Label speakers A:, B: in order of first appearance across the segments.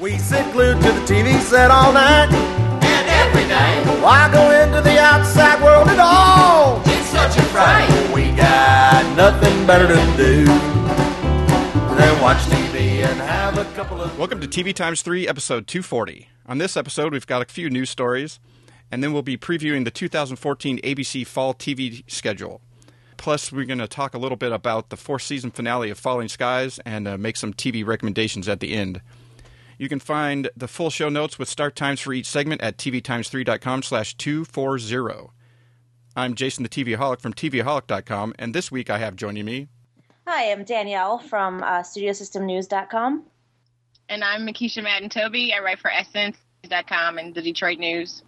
A: We sit glued to the TV set all night.
B: And every night,
A: Why go into the outside world at all?
B: it's such a fright.
A: We got nothing better to do than watch TV and have a couple of.
C: Welcome to TV Times 3, episode 240. On this episode, we've got a few news stories, and then we'll be previewing the 2014 ABC Fall TV schedule. Plus, we're going to talk a little bit about the fourth season finale of Falling Skies and uh, make some TV recommendations at the end. You can find the full show notes with start times for each segment at tvtimes3.com slash 240. I'm Jason the TVaholic from tvaholic.com, and this week I have joining me
D: Hi, I'm Danielle from uh, StudioSystemNews.com.
E: And I'm Mekeisha Madden Toby. I write for Essence.com and the Detroit News.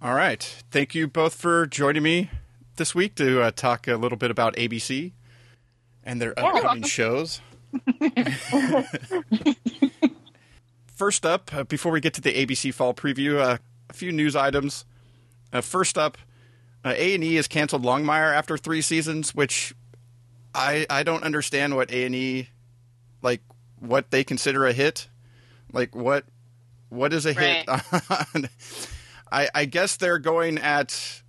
C: All right. Thank you both for joining me this week to uh, talk a little bit about ABC and their upcoming shows. First up, uh, before we get to the ABC fall preview, uh, a few news items. Uh, first up, uh, A&E has canceled Longmire after three seasons, which I I don't understand what A&E like what they consider a hit. Like what what is a hit? I I guess they're going at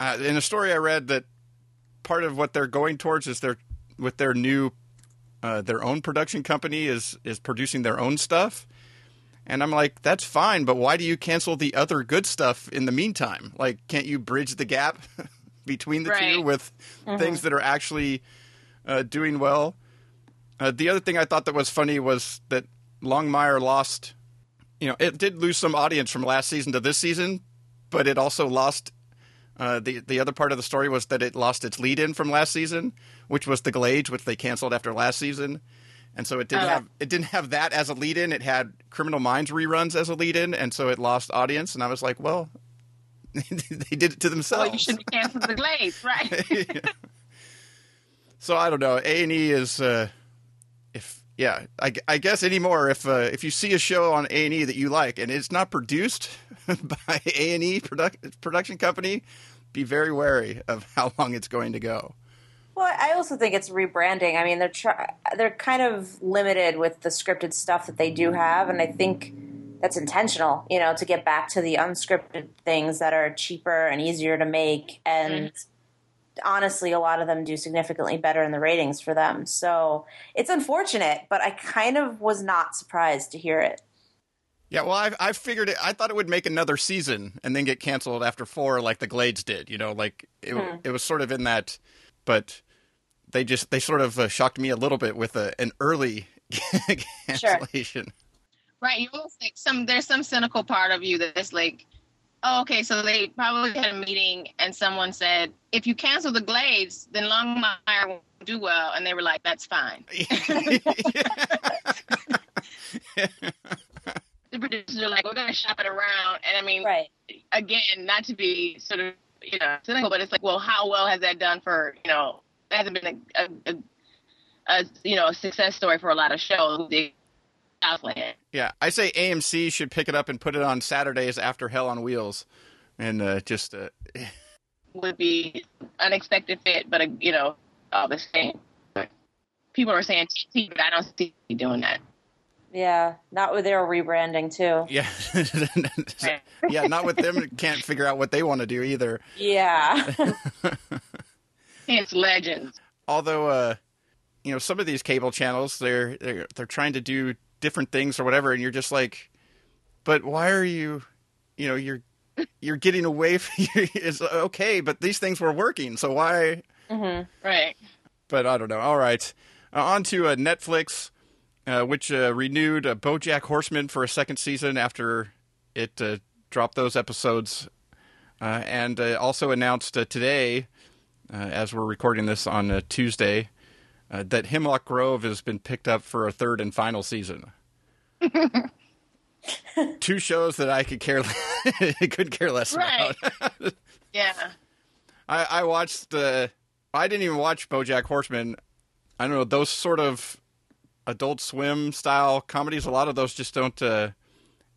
C: uh, in a story I read that part of what they're going towards is their with their new uh, their own production company is is producing their own stuff. And I'm like, that's fine, but why do you cancel the other good stuff in the meantime? Like, can't you bridge the gap between the two
E: Right.
C: with things that are actually uh, doing well? Uh, the other thing I thought that was funny was that Longmire lost. You know, it did lose some audience from last season to this season, but it also lost. Uh, the the other part of the story was that it lost its lead in from last season, which was the Glades, which they canceled after last season, and so it didn't
E: Oh.
C: have it didn't have that as a lead in. It had Criminal Minds reruns as a lead in, and so it lost audience. And I was like, well, they did it to themselves.
E: you should be canceling the Glades, right?
C: So I don't know. A and E is, uh, if yeah, I, I guess anymore. If uh, if you see a show on A and E that you like and it's not produced by A and E production company, be very wary of how long it's going to go.
D: Well, I also think it's rebranding. I mean, they're try- they're kind of limited with the scripted stuff that they do have, and I think that's intentional. You know, to get back to the unscripted things that are cheaper and easier to make, and mm-hmm. honestly, a lot of them do significantly better in the ratings for them. So it's unfortunate, but I kind of was not surprised to hear it.
C: Yeah, well, I I figured it. I thought it would make another season and then get canceled after four, like the Glades did. You know, like it hmm. it was sort of in that, but they just they sort of uh, shocked me a little bit with a, an early cancellation.
E: right. You almost like some. There's some cynical part of you that's like, oh, okay. So they probably had a meeting and someone said, if you cancel the Glades, then Longmire won't do well, and they were like, that's fine. The producers are like, we're going to shop it around, and I mean,
D: Right.
E: again, not to be sort of you know cynical, but it's like, well, how well has that done for you know? It hasn't been a, a, a, a you know a success story for a lot of shows.
C: Yeah, I say AMC should pick it up and put it on Saturdays after Hell on Wheels, and uh, just uh,
E: would be unexpected fit, but uh, you know all the same. People are saying TT, but I don't see you doing that.
D: Yeah, not with their rebranding too.
C: yeah, yeah, not with them. Can't figure out what they want to do either.
D: Yeah.
E: it's legends.
C: Although, uh, you know, some of these cable channels they're they're they're trying to do different things or whatever, and you're just like, but why are you, you know, you're you're getting away from it's okay, but these things were working, so why? Mhm.
E: Right.
C: but I don't know. All right, uh, on to uh, Netflix, uh, which uh, renewed uh, BoJack Horseman for a second season after it uh, dropped those episodes, uh, and uh, also announced uh, today, uh, as we're recording this on uh, Tuesday, uh, that Hemlock Grove has been picked up for a third and final season. Two shows that I could care could care less
E: Right.
C: about.
E: Yeah.
C: I, I watched uh, I didn't even watch BoJack Horseman. I don't know those sort of Adult Swim style comedies. A lot of those just don't, uh,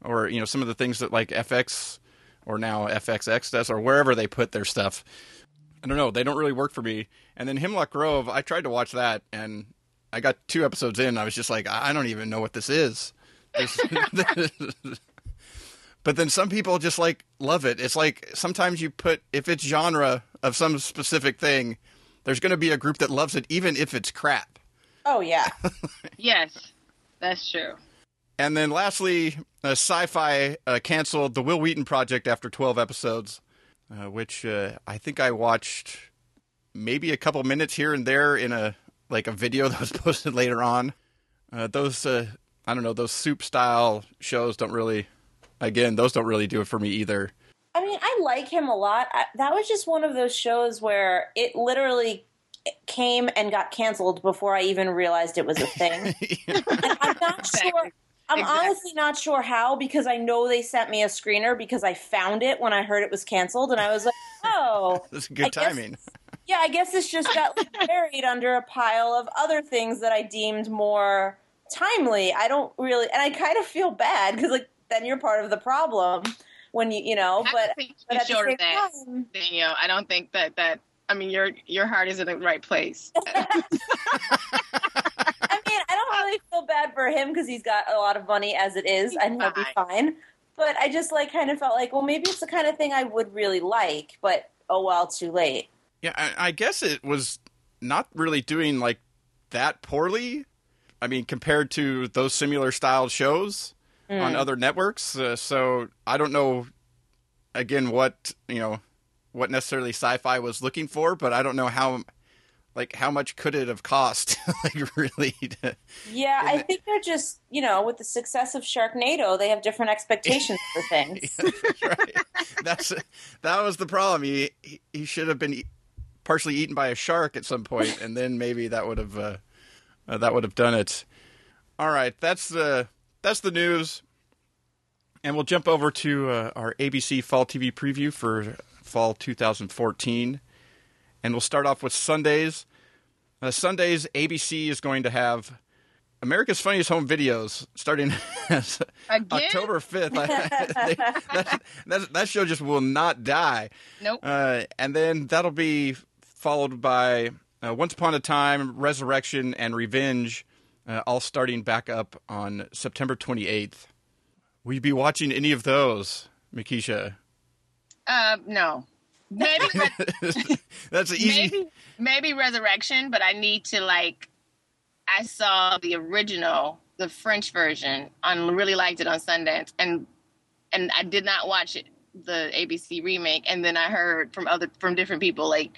C: or you know, some of the things that like FX or now FXX does, or wherever they put their stuff. I don't know. They don't really work for me. And then Hemlock Grove, I tried to watch that, and I got two episodes in. I was just like, I don't even know what this is. But then some people just like love it. It's like sometimes you put if it's genre of some specific thing, there's going to be a group that loves it even if it's crap.
D: Oh yeah.
E: Yes, that's true.
C: And then lastly, uh, Syfy uh, canceled the Wil Wheaton project after 12 episodes, uh, which uh, I think I watched maybe a couple minutes here and there in a like a video that was posted later on. Uh, those uh, I don't know those soup style shows don't really, again, those don't really do it for me either.
D: I mean, I like him a lot. I, that was just one of those shows where it literally came and got canceled before I even realized it was a thing. And I'm not
E: Exactly.
D: sure. I'm
E: Exactly.
D: honestly not sure how because I know they sent me a screener because I found it when I heard it was canceled and I was like, oh,
C: That's good
D: I guess-
C: timing.
D: yeah, I guess it's just got like, buried under a pile of other things that I deemed more timely. I don't really, and I kind of feel bad because like then you're part of the problem when you, you know,
E: I
D: but,
E: don't think
D: but
E: you
D: at the same
E: that,
D: time,
E: Danielle. I don't think that that. I mean, your your heart is in the right place.
D: I mean, I don't really feel bad for him because he's got a lot of money as it is,
E: He's
D: and he'll be fine. But I just like kind of felt like, well, maybe it's the kind of thing I would really like, but oh well, too late.
C: Yeah, I, I guess it was not really doing like that poorly. I mean, compared to those similar styled shows on other networks. Uh, so I don't know. Again, what you know, what necessarily Syfy was looking for, but I don't know how, like, how much could it have cost? like, really? To,
D: Yeah, I think they're just you know with the success of Sharknado, they have different expectations for things.
C: right. That's that was the problem. He he, he should have been partially eaten by a shark at some point, and then maybe that would have uh, uh, that would have done it. All right, that's the that's the news, and we'll jump over to uh, our ABC Fall TV preview for Fall 2014, and we'll start off with Sundays. Uh, Sundays, ABC is going to have America's Funniest Home Videos starting? October 5th. They- that, that, that show just will not die.
E: Nope.
C: Uh, and then that'll be followed by uh, Once Upon a Time, Resurrection, and Revenge, uh, all starting back up on September 28th. Will you be watching any of those, Mekeisha?
E: Uh, no. Maybe
C: That's an easy.
E: maybe maybe resurrection, but I need to like. I saw the original, the French version, on really liked it on Sundance, and and I did not watch it, the ABC remake. And then I heard from other from different people like,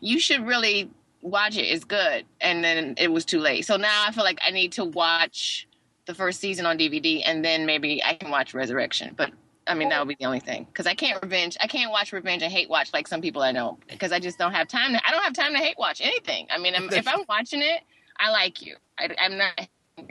E: you should really watch it. It's good. And then it was too late. So now I feel like I need to watch the first season on DVD, and then maybe I can watch Resurrection. But I mean, that would be the only thing because I can't revenge. I can't watch revenge and hate watch like some people I know because I just don't have time. To, I don't have time to hate watch anything. I mean, I'm, if I'm watching it, I like you. I, I'm not.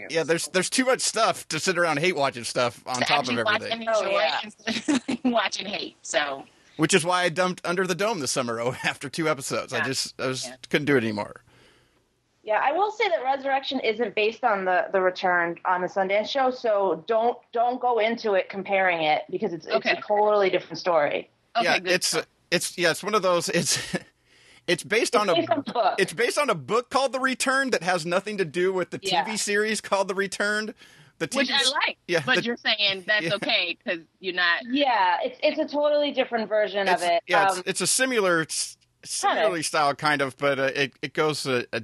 C: Yeah, there's there's too much stuff to sit around hate watching stuff on
E: to
C: top of
E: actually watch
C: everything,
E: and
D: Oh, yeah.
E: watching hate. So
C: which is why I dumped Under the Dome this summer oh, after two episodes. I just I just
E: Yeah.
C: couldn't do it anymore.
D: Yeah, I will say that Resurrection isn't based on the the return on the Sundance show, so don't don't go into it comparing it because it's
E: Okay.
D: it's a totally different story.
E: okay,
C: yeah,
E: good.
C: it's it's yeah, it's one of those. It's it's based on
D: It's
C: a
D: on book.
C: it's based on a book called The Returned that has nothing to do with the TV series called The Returned. The TV,
E: which I like.
C: Yeah,
E: but
C: the-
E: you're saying that's
C: Yeah.
E: okay because you're not.
D: Yeah, it's it's a totally different version
C: it's,
D: of it.
C: yeah,
D: Um,
C: it's, it's a similar s- similarly styled kind of, but uh, it it goes uh, uh,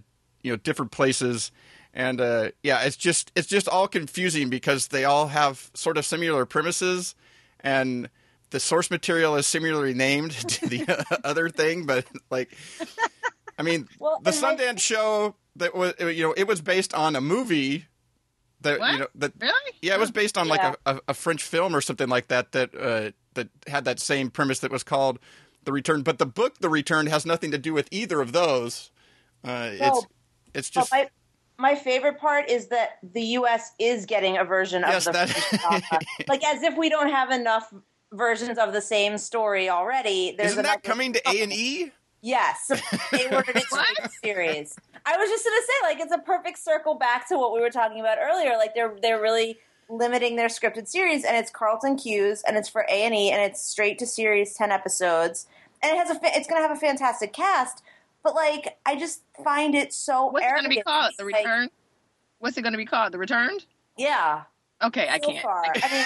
C: you know different places. And uh, yeah, it's just it's just all confusing because they all have sort of similar premises, and the source material is similarly named to the other thing. But like, I mean,
D: Well,
C: the Sundance show that was you know it was based on a movie that
E: What?
C: you know that
E: Really?
C: yeah, it was based on like
D: Yeah.
C: a, a, French film or something like that that uh, that had that same premise that was called The Return. But the book The Return has nothing to do with either of those. Uh,
D: No.
C: It's
D: but
C: just
D: my my favorite part is that the U.S. is getting a version of
C: Yes,
D: the
C: that-
D: like as if we don't have enough versions of the same story already. There's
C: isn't that coming to A and E?
D: Yes, they ordered it to series. I was just gonna say, like, it's a perfect circle back to what we were talking about earlier. Like, they're they're really limiting their scripted series, and it's Carlton Cuse, and it's for A and E, and it's straight to series, ten episodes, and it has a fa- it's gonna have a fantastic cast. But like, I just find it so
E: What's it going to be called? The
D: Like,
E: Return? What's it going to be called? The Returned?
D: yeah,
E: Okay, I can't.
D: far.
E: I.
D: Mean,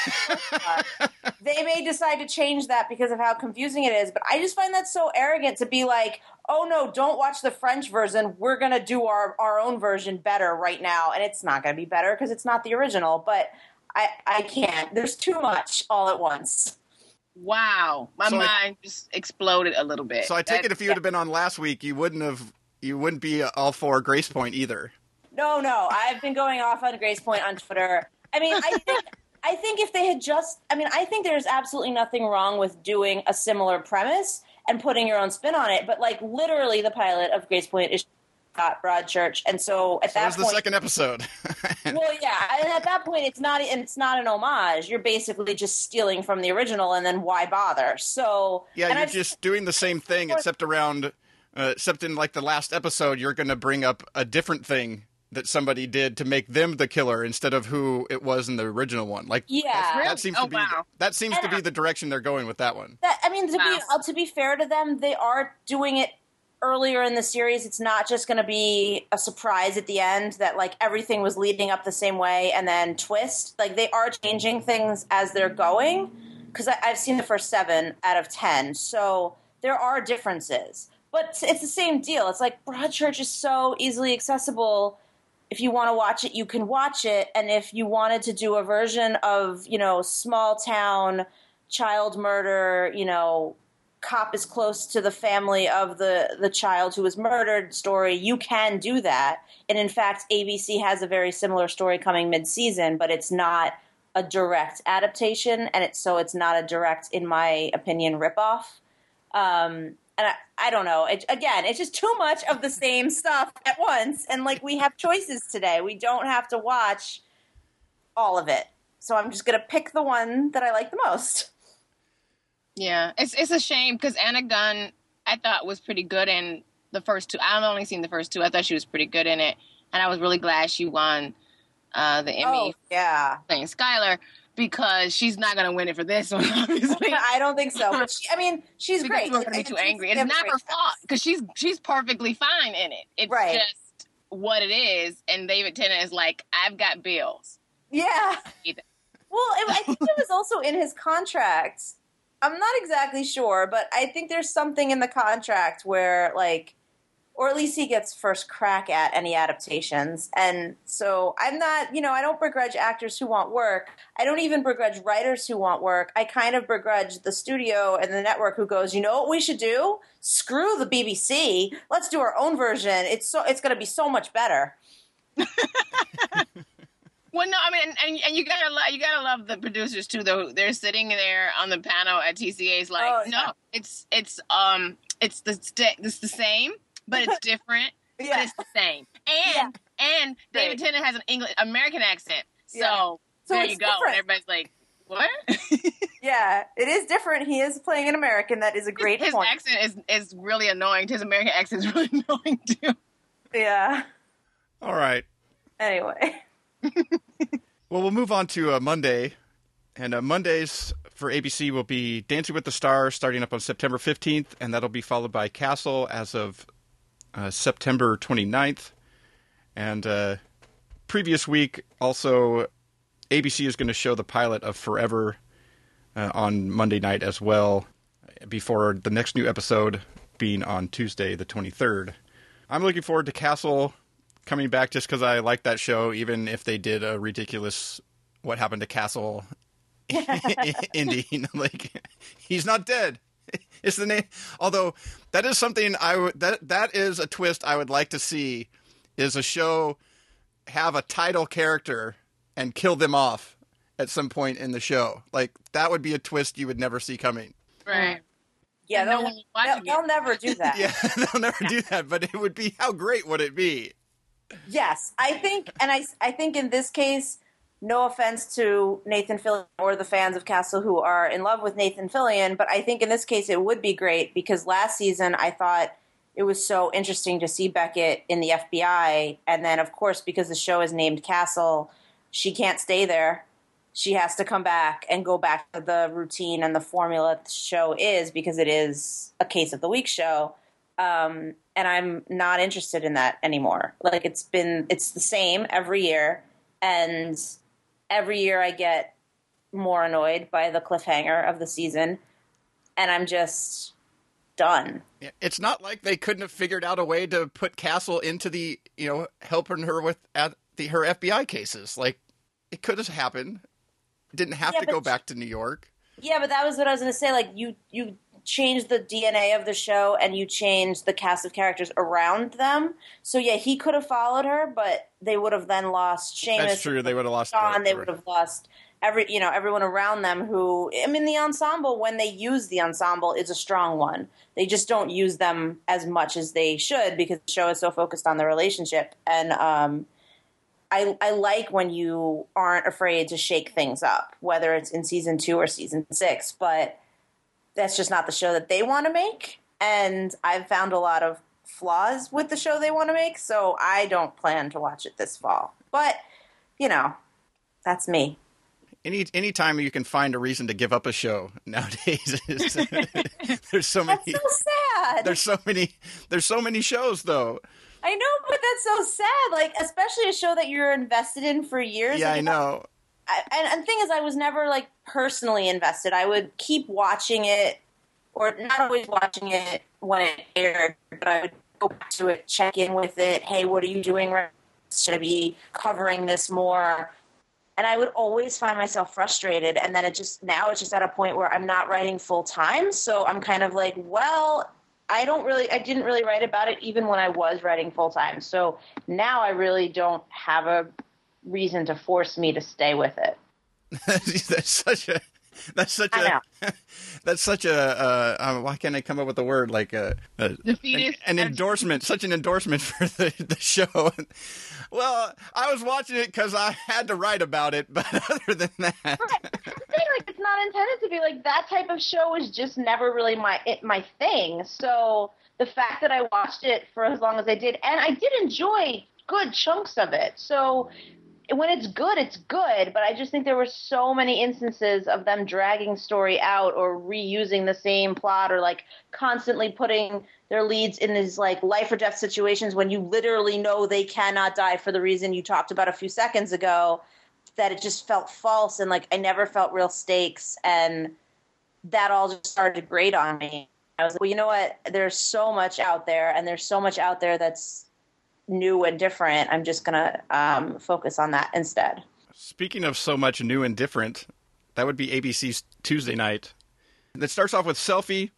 D: so they may decide to change that because of how confusing it is, but I just find that so arrogant to be like, "Oh no, don't watch the French version. We're gonna do our our own version better right now," and it's not gonna be better because it's not the original. But I I can't. There's too much all at once.
E: Wow, my
C: So I-
E: mind just exploded a little bit.
C: So I take
E: That-
C: it if you would have been on last week, you wouldn't have you wouldn't be all for Gracepoint either.
D: No, no, I've been going off on Gracepoint on Twitter. I mean, I think I think if they had just, I mean, I think there's absolutely nothing wrong with doing a similar premise and putting your own spin on it. But like, literally, the pilot of Gracepoint is shot Broadchurch, and so at
C: That
D: that
C: was the
D: point,
C: second episode.
D: well, yeah, and at that point, it's not, and it's not an homage. You're basically just stealing from the original, and then why bother? So
C: yeah,
D: and
C: you're
D: I've-
C: just doing the same thing, except around, uh, except in like the last episode, you're going to bring up a different thing that somebody did to make them the killer instead of who it was in the original one. Like,
D: Yeah.
C: that seems
E: Oh,
C: to be
E: wow.
C: that seems to be the direction they're going with that one.
D: That, I mean, to
E: Wow.
D: be uh, to be fair to them, they are doing it earlier in the series. It's not just going to be a surprise at the end that like everything was leading up the same way and then twist. Like they are changing things as they're going. Because I've seen the first seven out of ten, so there are differences. But it's the same deal. It's like Broadchurch is so easily accessible if you want to watch it, you can watch it. And if you wanted to do a version of, you know, small town child murder, you know, cop is close to the family of the, the child who was murdered story, you can do that. And in fact, ABC has a very similar story coming mid season, but it's not a direct adaptation. And it's so it's not a direct, in my opinion, ripoff. Um, and I, I don't know. It, again, it's just too much of the same stuff at once. And like we have choices today, we don't have to watch all of it. So I'm just gonna pick the one that I like the most.
E: Yeah, it's it's a shame because Anna Gunn I thought was pretty good in the first two. I've only seen the first two. I thought she was pretty good in it, and I was really glad she won uh, the Emmy
D: Oh yeah,
E: playing Skyler because she's not going to win it for this one, obviously.
D: I don't think so. But she, I mean, she's
E: because
D: great.
E: are going to be too angry. It's not her fault because she's she's perfectly fine in it. It's
D: Right.
E: just what it is, and David Tennant is like, I've got bills.
D: Yeah.
E: Either.
D: Well, it, I think it was also in his contract. I'm not exactly sure, but I think there's something in the contract where, like, or at least he gets first crack at any adaptations. And so I'm not, you know, I don't begrudge actors who want work. I don't even begrudge writers who want work. I kind of begrudge the studio and the network who goes, you know what we should do? Screw the BBC. Let's do our own version. It's so it's going to be so much better.
E: Well, no, I mean, and, and you gotta love, you gotta love the producers too. Though they're sitting there on the panel at TCA's, like,
D: Oh,
E: no,
D: yeah.
E: it's it's um it's the st- it's the same, but it's different, but it's the same. And and David
D: Right.
E: Tennant has an English American accent, so,
D: Yeah. So
E: there you go.
D: different.
E: And everybody's like, what?
D: Yeah, it is different. He is playing an American. That is a great
E: His
D: point.
E: accent is is really annoying. His American accent is really annoying too.
D: Yeah.
C: All right.
D: Anyway.
C: Well, we'll move on to uh, Monday, and uh, Mondays for ABC will be Dancing with the Stars starting up on September 15th, and that'll be followed by Castle as of uh, September 29th. And uh, previous week, also ABC is going to show the pilot of Forever uh, on Monday night as well, before the next new episode being on Tuesday, the 23rd. I'm looking forward to Castle coming back just because I like that show, even if they did a ridiculous "What Happened to Castle" ending. like he's not dead. It's the name. Although that is something I would that that is a twist I would like to see. Is a show have a title character and kill them off at some point in the show. Like that would be a twist you would never see coming.
E: Right.
D: Yeah, they'll,
E: one will watch
D: they'll, they'll never do that.
C: Yeah, they'll never do that. But it would be how great would it be?
D: Yes, I think, and I, I think in this case, no offense to Nathan Fillion or the fans of Castle who are in love with Nathan Fillion, but I think in this case it would be great because last season I thought it was so interesting to see Beckett in the FBI, and then of course because the show is named Castle, she can't stay there. She has to come back and go back to the routine and the formula the show is because it is a case of the week show um, and I'm not interested in that anymore. Like it's been, it's the same every year, and every year I get more annoyed by the cliffhanger of the season, and I'm just done.
C: It's not like they couldn't have figured out a way to put Castle into the, you know, helping her with at the her FBI cases. Like it could have happened. Didn't have
D: Yeah,
C: to go back to New York.
D: Yeah, but that was what I was going to say. Like you, you change the DNA of the show, and you change the cast of characters around them. So yeah, he could have followed her, but they would have then lost Seamus.
C: That's true. They would have lost.
D: Sean.
C: the-
D: They would have lost every, you know, everyone around them. Who I mean, the ensemble when they use the ensemble is a strong one. They just don't use them as much as they should because the show is so focused on the relationship and. um I, I like when you aren't afraid to shake things up, whether it's in season two or season six, but that's just not the show that they want to make. And I've found a lot of flaws with the show they want to make, so I don't plan to watch it this fall. But, you know, that's me.
C: Any anytime you can find a reason to give up a show nowadays, is- there's so many.
D: That's so sad.
C: There's so many. There's so many shows though.
D: I know, but that's so sad. Like, especially a show that you're invested in for years.
C: Yeah, I know.
D: And the thing is, I was never like personally invested. I would keep watching it, or not always watching it when it aired, but I would go back to it, check in with it. Hey, what are you doing? Should I be covering this more? And I would always find myself frustrated. And then it just now it's just at a point where I'm not writing full time, so I'm kind of like, well. I don't really, I didn't really write about it even when I was writing full time. So now I really don't have a reason to force me to stay with it.
C: that's such a. That's such
D: I
C: a. That's such a. Uh, um, why can't I come up with a word like a, a an, an endorsement? Such an endorsement for the, the show. well, I was watching it because I had to write about it, but other than that,
D: Right. Thing, like it's not intended to be like that type of show is just never really my it, my thing. So the fact that I watched it for as long as I did, and I did enjoy good chunks of it. So when it's good, it's good. But I just think there were so many instances of them dragging story out or reusing the same plot or like constantly putting their leads in these like life or death situations when you literally know they cannot die for the reason you talked about a few seconds ago that it just felt false and like I never felt real stakes and that all just started to grate on me. I was like, well, you know what? There's so much out there and there's so much out there that's new and different. I'm just going to um, focus on that instead.
C: Speaking of so much new and different, that would be ABC's Tuesday night. That starts off with Selfie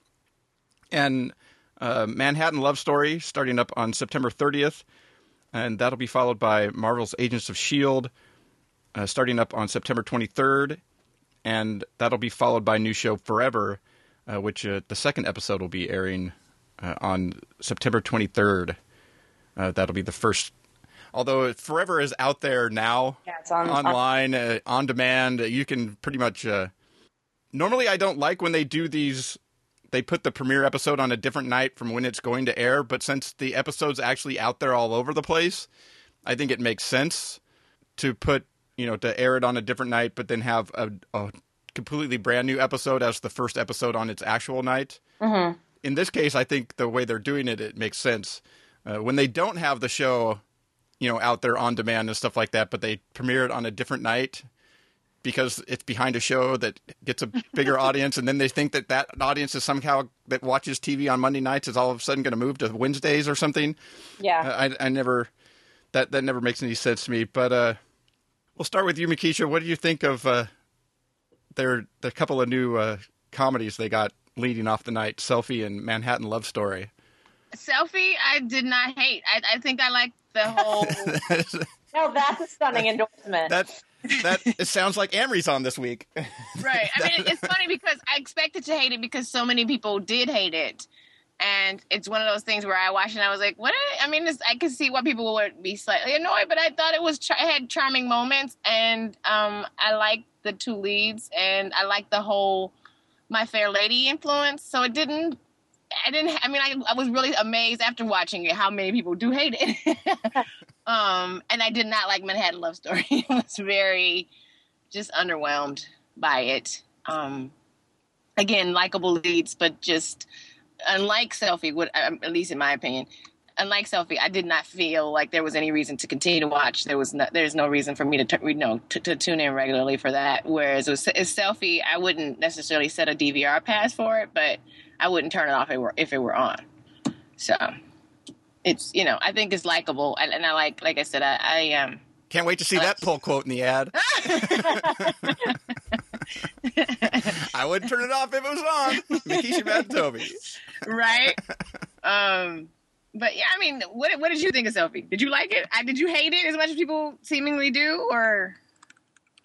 C: and uh, Manhattan Love Story starting up on September 30th. And that'll be followed by Marvel's Agents of S.H.I.E.L.D. Uh, starting up on September 23rd. And that'll be followed by new show Forever, uh, which uh, the second episode will be airing uh, on September 23rd. Uh, that'll be the first. Although Forever is out there now,
D: Yeah, it's on-
C: online, uh, on demand. Uh, you can pretty much. Uh, normally, I don't like when they do these. They put the premiere episode on a different night from when it's going to air, but since the episode's actually out there all over the place, I think it makes sense to put you know to air it on a different night, but then have a, a completely brand new episode as the first episode on its actual night. Mm-hmm. In this case, I think the way they're doing it, it makes sense. Uh, when they don't have the show, you know, out there on demand and stuff like that, but they premiere it on a different night because it's behind a show that gets a bigger audience, and then they think that that audience is somehow that watches TV on Monday nights is all of a sudden going to move to Wednesdays or something.
D: Yeah.
C: I, I never that that never makes any sense to me. But uh, we'll start with you, Mekeisha. What do you think of uh, their the couple of new uh, comedies they got leading off the night, Selfie and Manhattan Love Story?
E: Selfie, I did not hate. I, I think I like the whole.
D: no, that's a stunning endorsement.
C: that that it sounds like Amory's on this week.
E: right. I mean, it's funny because I expected to hate it because so many people did hate it. And it's one of those things where I watched and I was like, "What?" I mean, it's, I could see why people would be slightly annoyed, but I thought it was char- it had charming moments, and um, I liked the two leads, and I liked the whole My Fair Lady influence. So it didn't. I didn't. I mean, I, I was really amazed after watching it how many people do hate it. um, and I did not like Manhattan Love Story. I was very just underwhelmed by it. Um, again, likable leads, but just unlike Selfie, would at least in my opinion, unlike Selfie, I did not feel like there was any reason to continue to watch. There was no, there's no reason for me to you know to, to tune in regularly for that. Whereas with Selfie, I wouldn't necessarily set a DVR pass for it, but I wouldn't turn it off if it were, if it were on. So it's you know I think it's likable, and, and I like like I said I, I um
C: Can't wait to see that pull quote in the ad. I wouldn't turn it off if it was on. Mekeisha Madden Toby.
E: right. um, but yeah, I mean, what what did you think of Selfie? Did you like it? I, did you hate it as much as people seemingly do, or?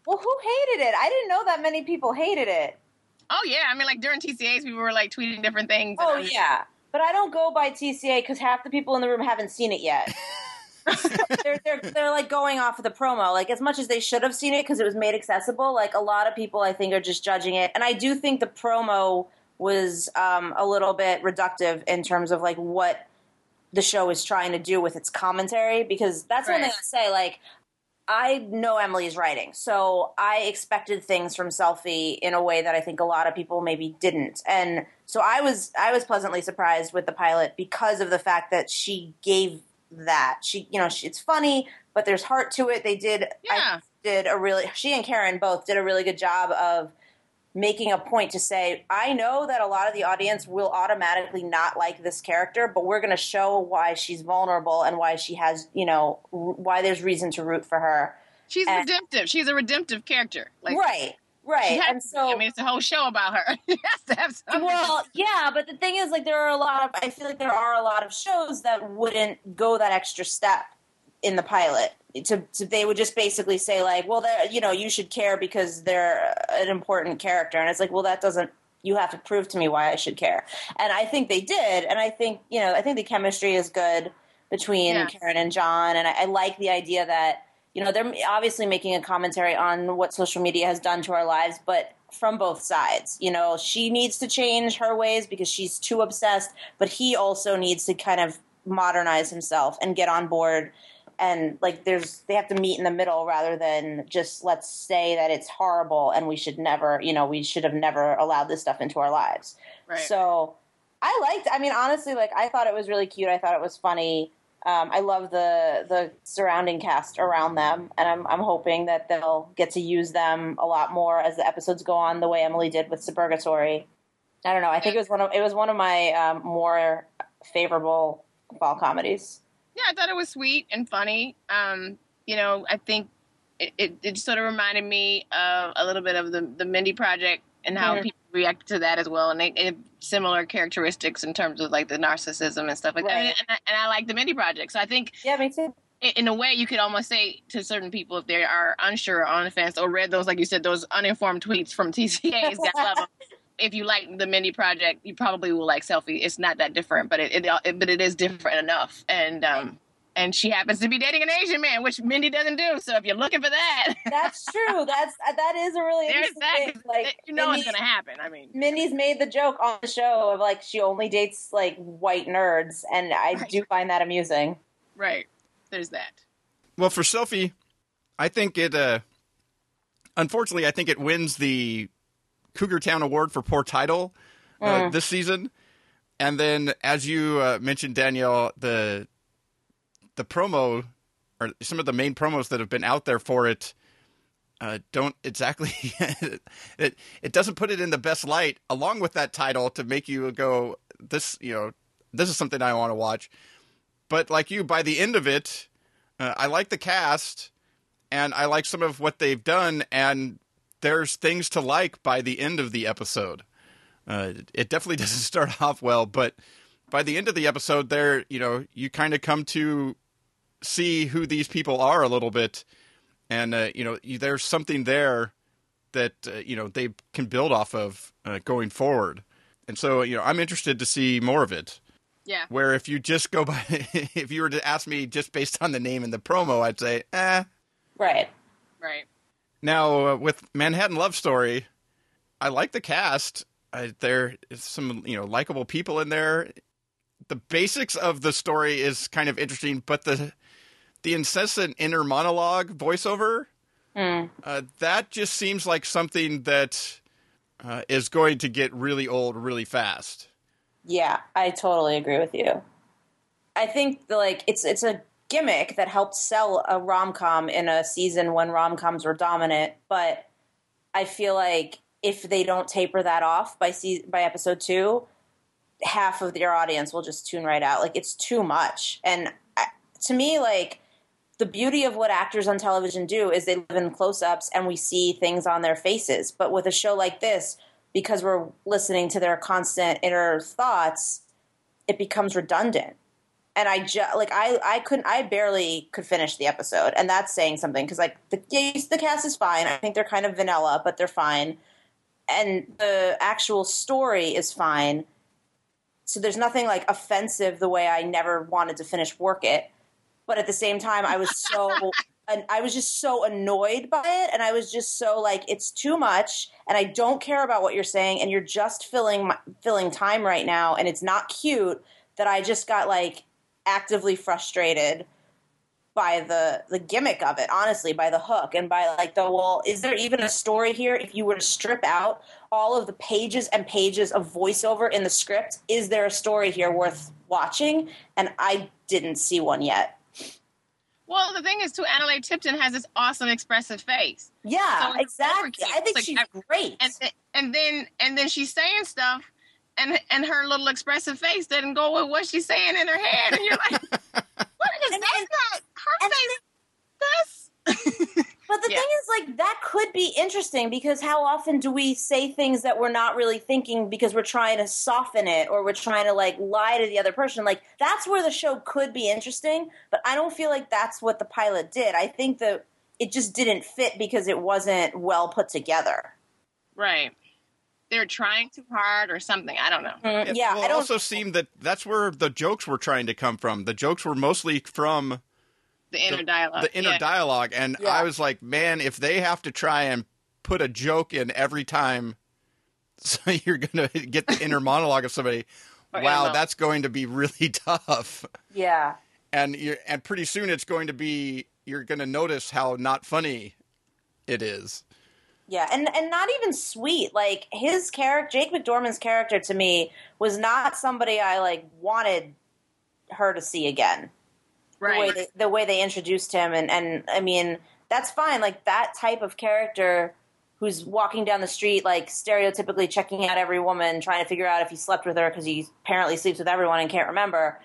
D: Well, who hated it? I didn't know that many people hated it.
E: Oh yeah, I mean, like during TCAs, people were like tweeting different things.
D: Oh
E: was-
D: yeah, but I don't go by TCA because half the people in the room haven't seen it yet. they're, they're they're like going off of the promo, like as much as they should have seen it because it was made accessible. Like a lot of people, I think, are just judging it, and I do think the promo was um, a little bit reductive in terms of like what the show is trying to do with its commentary. Because that's one
E: Right.
D: thing I say, like. I know Emily's writing, so I expected things from Selfie in a way that I think a lot of people maybe didn't. And so I was I was pleasantly surprised with the pilot because of the fact that she gave that. She, you know, she, it's funny, but there's heart to it. They did
E: Yeah.
D: I did a really she and Karen both did a really good job of making a point to say, I know that a lot of the audience will automatically not like this character, but we're going to show why she's vulnerable and why she has, you know, r- why there's reason to root for her.
E: she's
D: And-
E: redemptive. She's a redemptive character. Like,
D: right,
E: she
D: right.
E: has
D: And
E: to
D: so
E: I mean, it's a whole show about her. she has to have something.
D: well, yeah, but the thing is, like, there are a lot of. I feel like there are a lot of shows that wouldn't go that extra step in the pilot. To, to they would just basically say like, well, you know, you should care because they're an important character, and it's like, well, that doesn't. You have to prove to me why I should care, and I think they did, and I think you know, I think the chemistry is good between
E: Yeah.
D: Karen and John, and I, I like the idea that you know they're obviously making a commentary on what social media has done to our lives, but from both sides. You know, she needs to change her ways because she's too obsessed, but he also needs to kind of modernize himself and get on board. And like, there's they have to meet in the middle rather than just let's say that it's horrible and we should never, you know, we should have never allowed this stuff into our lives.
E: Right.
D: So I liked. I mean, honestly, like I thought it was really cute. I thought it was funny. Um, I love the the surrounding cast around them, and I'm I'm hoping that they'll get to use them a lot more as the episodes go on, the way Emily did with Suburgatory. I don't know. I think it was one of it was one of my um, more favorable fall comedies.
E: Yeah, I thought it was sweet and funny. Um, you know, I think it, it, it sort of reminded me of a little bit of the the Mindy Project and how
D: Mhm.
E: people react to that as well, and they, it, similar characteristics in terms of like the narcissism and stuff like that.
D: Right.
E: And, I, and I like the Mindy Project, so I think
D: Yeah, me too.
E: in- a way, you could almost say to certain people if they are unsure or on the fence or read those, like you said, those uninformed tweets from TCAs that love 'em. If you like the Mindy Project, you probably will like Selfie. It's not that different, but it, it, it but it is different enough. And um, and she happens to be dating an Asian man, which Mindy doesn't do. So if you're looking for that,
D: That's true. That's that is a really
E: there's
D: interesting
E: that.
D: thing.
E: 'cause
D: Like
E: you know
D: Mindy-
E: it's gonna happen. I mean,
D: Mindy's made the joke on the show of like she only dates like white nerds, and I
E: Right.
D: do find that amusing.
E: right? There's that.
C: Well, for Selfie, I think it. Uh, unfortunately, I think it wins the Cougar Town Award for poor title uh, this season. And then, as you uh, mentioned, Danielle, the the promo or some of the main promos that have been out there for it uh, don't exactly it it doesn't put it in the best light along with that title to make you go this you know this is something I want to watch. But like you, by the end of it, uh, I like the cast, and I like some of what they've done, and there's things to like by the end of the episode. Uh, it definitely doesn't start off well, but by the end of the episode, there, you know, you kind of come to see who these people are a little bit, and uh, you know, you, there's something there that uh, you know they can build off of uh, going forward. And so, you know, I'm interested to see more of it
E: Yeah.
C: where if you just go by if you were to ask me just based on the name and the promo i'd say eh
D: Right.
E: Right.
C: Now uh, with manhattan love story i like the cast. I, there is some you know likable people in there. The basics of the story is kind of interesting but the the incessant inner monologue voiceover uh, that just seems like something that uh, is going to get really old really fast.
D: Yeah, I totally agree with you. I think like it's it's a gimmick that helped sell a rom com in a season when rom coms were dominant, but I feel like if they don't taper that off by se- by episode two, half of their audience will just tune right out. Like it's too much, and I, to me, like the beauty of what actors on television do is they live in close ups and we see things on their faces. But with a show like this, because we're listening to their constant inner thoughts, it becomes redundant. And I just like I I couldn't I barely could finish the episode, and that's saying something because like the the cast is fine. I think they're kind of vanilla, but they're fine, and the actual story is fine. So there's nothing like offensive the way I never wanted to finish Work It but at the same time, I was so. And I was just so annoyed by it, and I was just so like, it's too much, and I don't care about what you're saying, and you're just filling my, filling time right now, and it's not cute. That I just got like actively frustrated by the the gimmick of it, honestly, by the hook, and by like the well, is there even a story here? If you were to strip out all of the pages and pages of voiceover in the script, is there a story here worth watching? And I didn't see one yet.
E: Well, the thing is, too, Analeigh Tipton has this awesome expressive face.
D: Yeah,
E: So
D: exactly. I think
E: It's
D: she's great.
E: and and then and then she's saying stuff, and and her little expressive face didn't go with what she's saying in her head, and you're like, what is
D: And-
E: that's
D: and-
E: not her
D: and-
E: face? That's
D: But the
E: Yeah.
D: thing is, like, that could be interesting because how often do we say things that we're not really thinking because we're trying to soften it or we're trying to, like, lie to the other person? Like, that's where the show could be interesting, but I don't feel like that's what the pilot did. I think that it just didn't fit because it wasn't well put together.
E: right. They're trying too hard or something. I don't know.
D: Mm,
C: It,
D: yeah,
C: well,
D: I
C: it
D: don't.
C: also seemed that that's where the jokes were trying to come from. The jokes were mostly from
E: The inner dialogue.
C: the inner
E: yeah.
C: dialogue, and
D: Yeah.
C: I was like, man, if they have to try and put a joke in every time, so you're gonna get the inner monologue of somebody. Wow, that's going to be really tough.
D: yeah.
C: and you and pretty soon it's going to be you're going to notice how not funny it is.
D: Yeah, and and not even sweet. Like his character, Jake McDorman's character, to me was not somebody I like wanted her to see again. The way
E: Right.
D: they, the way they introduced him, and and I mean that's fine. Like that type of character who's walking down the street, like stereotypically checking out every woman, trying to figure out if he slept with her because he apparently sleeps with everyone and can't remember.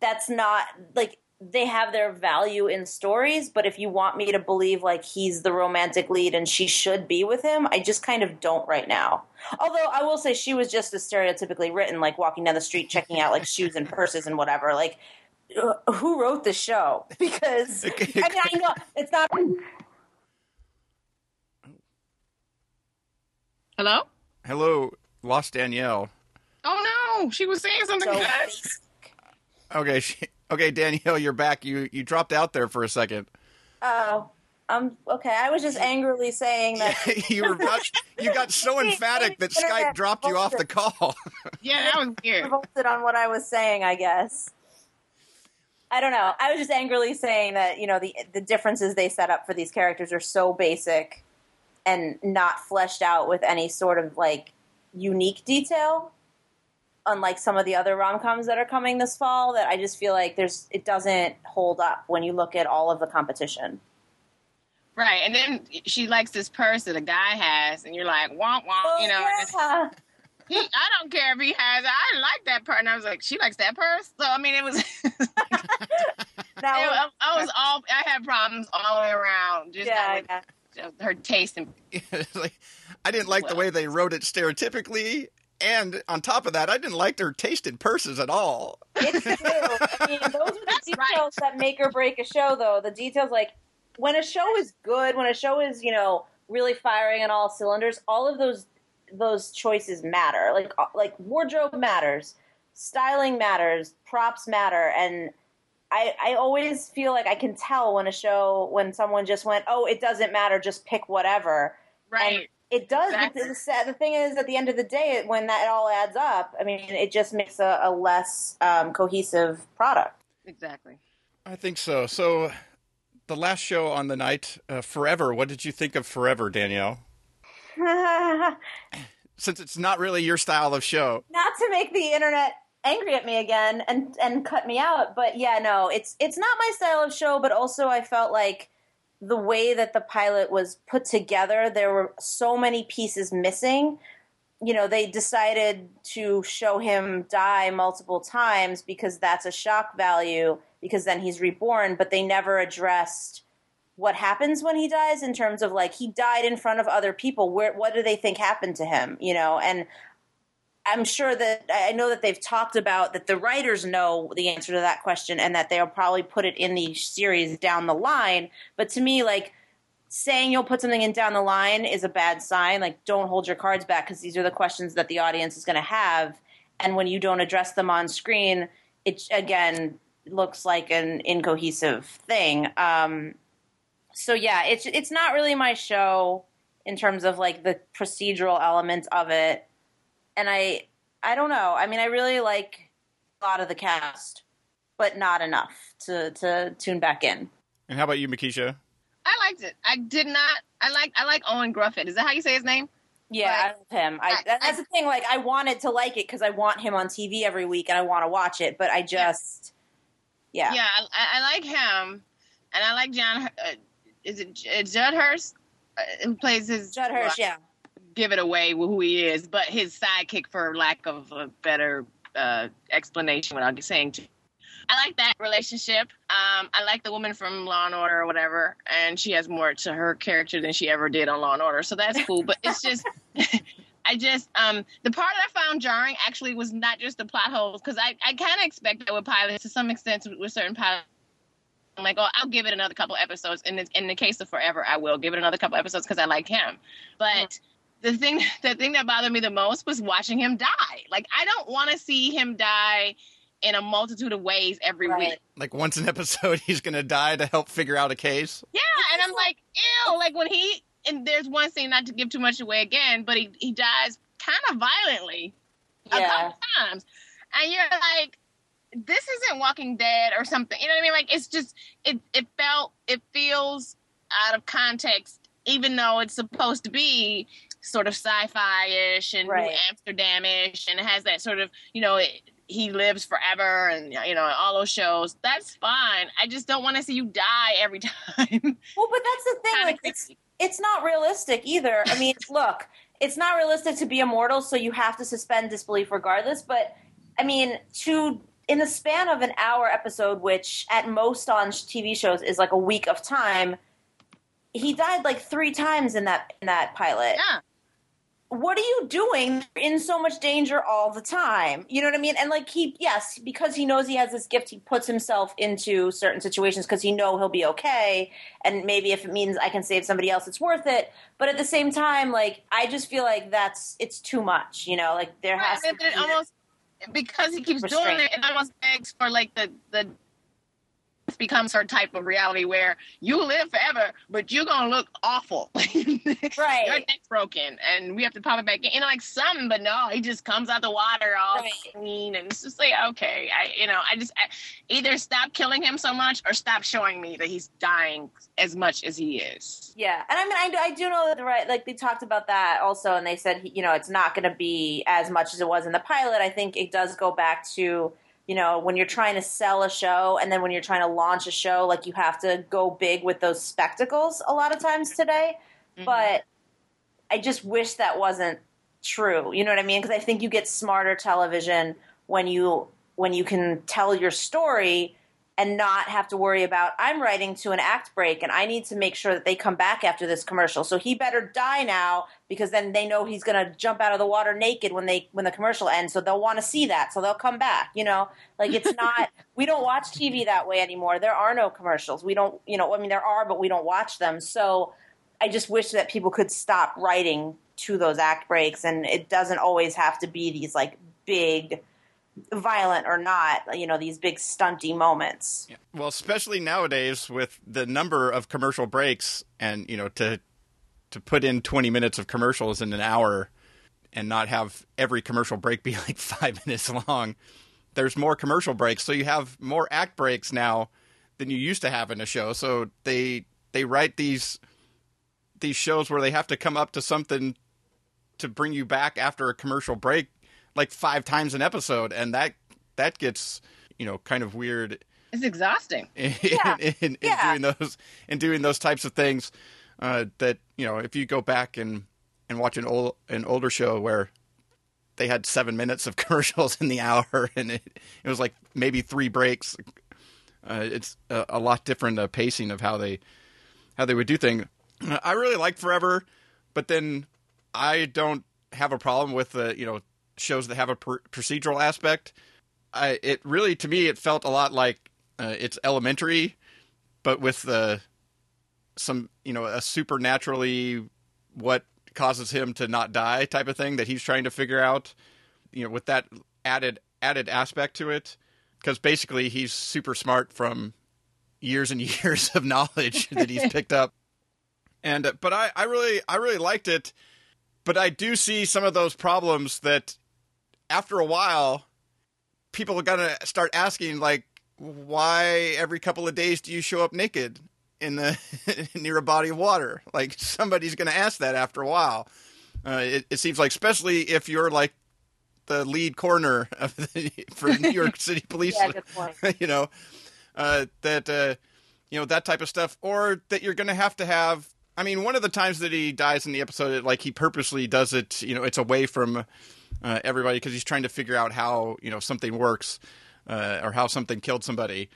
D: That's not like they have their value in stories, but if you want me to believe like he's the romantic lead and she should be with him, I just kind of don't right now. Although I will say she was just as stereotypically written, like walking down the street checking out like shoes and purses and whatever. Like, uh, who wrote the show? Because I mean, I know it's not.
E: Hello.
C: Hello, lost Danielle.
E: Oh no, she was saying something
D: So
C: Okay, she, okay, Danielle, you're back. You you dropped out there for a second.
D: Oh, um, okay. I was just angrily saying that.
C: you were about, you got so emphatic that Skype dropped you off the call.
E: Yeah, that was weird.
D: revolted on what I was saying, I guess. I don't know. I was just angrily saying that you know the the differences they set up for these characters are so basic and not fleshed out with any sort of like unique detail. Unlike some of the other rom coms that are coming this fall, that I just feel like there's it doesn't hold up when you look at all of the competition.
E: Right, and then she likes this purse that a guy has, and you're like, womp womp, oh, you know.
D: yeah.
E: he, I don't care if he has. I like that purse, and I was like, she likes that purse. So I mean, it was.
D: Now,
E: I, I was all. I had problems all the way around. Just
D: yeah,
E: with
D: yeah.
E: just her taste and
C: like, I didn't like the way they wrote it stereotypically, and on top of that, I didn't like their taste in purses at all.
D: It's true. I mean, those are the
E: That's
D: details that make or break a show, though. The details, like when a show is good, when a show is, you know, really firing on all cylinders, all of those those choices matter. Like uh, like wardrobe matters, styling matters, props matter, and I I always feel like I can tell when a show when someone just went, oh, it doesn't matter, just pick whatever.
E: right.
D: And it does.
E: Exactly.
D: The, the, thing is, at the end of the day, when that all adds up, I mean, it just makes a, a less um, cohesive product.
E: exactly.
C: I think so. So, the last show on the night, uh, Forever. What did you think of Forever, Danielle? Since it's not really your style of show.
D: Not to make the internet angry at me again and and cut me out. But yeah, no, it's it's not my style of show. But also, I felt like the way that the pilot was put together, there were so many pieces missing. You know, they decided to show him die multiple times because that's a shock value. Because then he's reborn, but they never addressed what happens when he dies in terms of like he died in front of other people where what do they think happened to him you know and i'm sure that i know that they've talked about that the writers know the answer to that question and that they'll probably put it in the series down the line. But to me like saying you'll put something in down the line is a bad sign. Like don't hold your cards back because these are the questions that the audience is going to have. And when you don't address them on screen it again looks like an incohesive thing. Um, so yeah, it's it's not really my show in terms of like the procedural elements of it. And I I don't know. I mean, I really like a lot of the cast, but not enough to to tune back in.
C: And how about you, Mekeisha?
E: I liked it. I did not. I like. I like Ioan Gruffudd. Is that how you say his name?
D: Yeah, I love him. I,
E: I-
D: that's
E: I-
D: the thing. Like, I wanted to like it because I want him on TV every week and I want to watch it. But I just, yeah,
E: Yeah, I, I like him, and I like John. Uh, is it J- Judd Hurst uh, who plays his
D: Judd Hirsch. Yeah,
E: Give it away who he is, but his sidekick, for lack of a better uh, explanation, without saying. Too. I like that relationship. Um, I like the woman from Law and Order or whatever, and she has more to her character than she ever did on Law and Order, so that's cool. But it's just. I just um the part that I found jarring actually was not just the plot holes because I, I kind of expect that with pilots to some extent with certain pilots. I'm like, oh, I'll give it another couple episodes. In the, in the case of Forever, I will give it another couple episodes because I like him. But the thing the thing that bothered me the most was watching him die. Like I don't want to see him die in a multitude of ways every
D: Right.
E: week.
C: Like once an episode, he's going to die to help figure out a case.
E: Yeah, and I'm like, ew. Like when he and there's one scene not to give too much away again, but he he dies kind of violently a
D: yeah.
E: couple times, and you're like, this isn't Walking Dead or something. You know what I mean? Like it's just it it felt it feels out of context, even though it's supposed to be sort of sci-fi-ish and
D: Right.
E: New Amsterdam-ish, and it has that sort of you know. It, he lives forever, and you know all those shows. That's fine. I just don't want to see you die every time.
D: Well, but that's the thing. Like, it's it's not realistic either. I mean, look, it's not realistic to be immortal, so you have to suspend disbelief regardless. But I mean, to in the span of an hour episode, which at most on TV shows is like a week of time, he died like three times in that in that pilot.
E: yeah.
D: What are you doing? You're in so much danger all the time. You know what I mean? And like he, yes, because he knows he has this gift, he puts himself into certain situations because he know he'll be okay. And maybe if it means I can save somebody else, it's worth it. But at the same time, like I just feel like that's it's too much. You know, like there has to be.
E: almost because he keeps doing it, it almost begs for like the the it becomes her type of reality where you live forever, but you're gonna look awful.
D: Right.
E: Your neck's broken, and we have to pop it back in. You know, like something, but no, he just comes out the water all
D: Right.
E: clean, and it's just like okay, I you know, I just I, either stop killing him so much or stop showing me that he's dying as much as he is.
D: Yeah, and I mean, I, do- I do know that the right, like they talked about that also, and they said you know it's not going to be as much as it was in the pilot. I think it does go back to you know when you're trying to sell a show, and then when you're trying to launch a show, like you have to go big with those spectacles a lot of times today. Mm-hmm. But I just wish that wasn't true. You know what I mean? Because I think you get smarter television when you when you can tell your story and not have to worry about I'm writing to an act break and I need to make sure that they come back after this commercial. So he better die now because then they know he's going to jump out of the water naked when they when the commercial ends. So they'll want to see that. So they'll come back, you know? Like it's not we don't watch TV that way anymore. There are no commercials. We don't, you know, I mean there are but we don't watch them. So I just wish that people could stop writing to those act breaks and it doesn't always have to be these like big violent or not, you know, these big stunty moments.
C: Well, especially nowadays with the number of commercial breaks, and you know, to to put in twenty minutes of commercials in an hour, and not have every commercial break be like five minutes long. There's more commercial breaks, so you have more act breaks now than you used to have in a show. So they they write these these shows where they have to come up to something to bring you back after a commercial break like five times an episode and that that gets you know kind of weird
E: It's exhausting.
C: in,
D: Yeah.
C: in, in
D: Yeah.
C: doing those in doing those types of things. Uh, that you know, if you go back and and watch an old an older show where they had seven minutes of commercials in the hour, and it, it was like maybe three breaks. Uh, it's a, a lot different uh, pacing of how they how they would do things. I really like Forever, but then I don't have a problem with the you know shows that have a per- procedural aspect. I it really to me it felt a lot like uh, it's elementary, but with the some you know a supernaturally what causes him to not die type of thing that he's trying to figure out. You know, with that added added aspect to it, because basically he's super smart from years and years of knowledge that he's picked up. And uh, but I, I really I really liked it, but I do see some of those problems that after a while people are gonna start asking like why every couple of days do you show up naked in the near a body of water? Like somebody's gonna ask that after a while. Uh, it, it seems like especially if you're like the lead coroner of the for New York City Police
D: Yeah, good point.
C: you know uh, that uh, you know that type of stuff, or that you're going to have to have. I mean, one of the times that he dies in the episode, like he purposely does it. You know, it's away from uh, everybody because he's trying to figure out how you know something works uh, or how something killed somebody.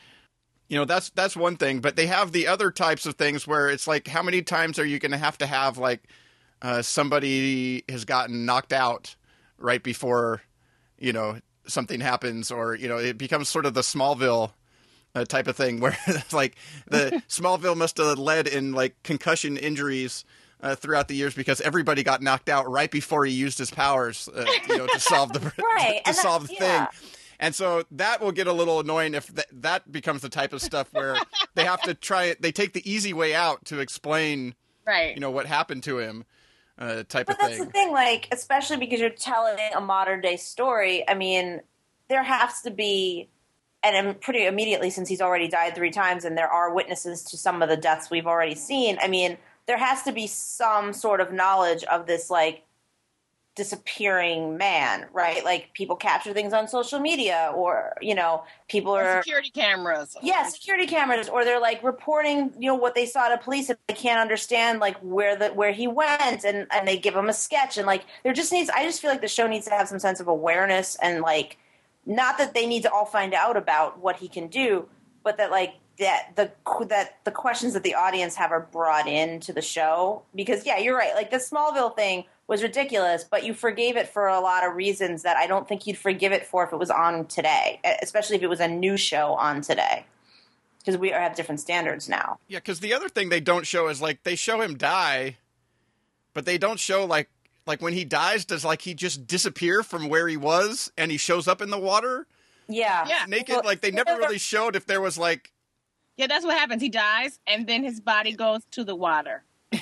C: You know, that's that's one thing. But they have the other types of things where it's like, how many times are you going to have to have like uh, somebody has gotten knocked out right before you know something happens, or you know it becomes sort of the Smallville uh, type of thing where like the Smallville must have led in like concussion injuries uh, throughout the years because everybody got knocked out right before he used his powers, uh, you know, to solve the
D: Right,
C: to
D: that-
C: solve the
D: yeah.
C: thing. And so that will get a little annoying if th- that becomes the type of stuff where they have to try it. they take the easy way out to explain,
E: Right.
C: you know, what happened to him, uh, type
D: But
C: of
D: that's the thing, like, especially because you're telling a modern day story. I mean, there has to be, and pretty immediately since he's already died three times, and there are witnesses to some of the deaths we've already seen. I mean, there has to be some sort of knowledge of this, like, disappearing man, right? Like, people capture things on social media, or you know, people
E: Or
D: are
E: security cameras.
D: yeah, security cameras, or they're like reporting, you know, what they saw to police, and they can't understand like where the where he went, and and they give him a sketch, and like there just needs. I just feel like the show needs to have some sense of awareness, and like not that they need to all find out about what he can do, but that like that the that the questions that the audience have are brought into the show because yeah, you're right. Like the Smallville thing was ridiculous, but you forgave it for a lot of reasons that I don't think you'd forgive it for if it was on today, especially if it was a new show on today. Because we have different standards now.
C: Yeah, because the other thing they don't show is like they show him die, but they don't show like like when he dies, does like he just disappear from where he was and he shows up in the water
D: Yeah,
E: Yeah.
C: naked?
D: Well,
C: like they never really showed if there was like
E: Yeah, that's what happens. He dies, and then his body goes to the water.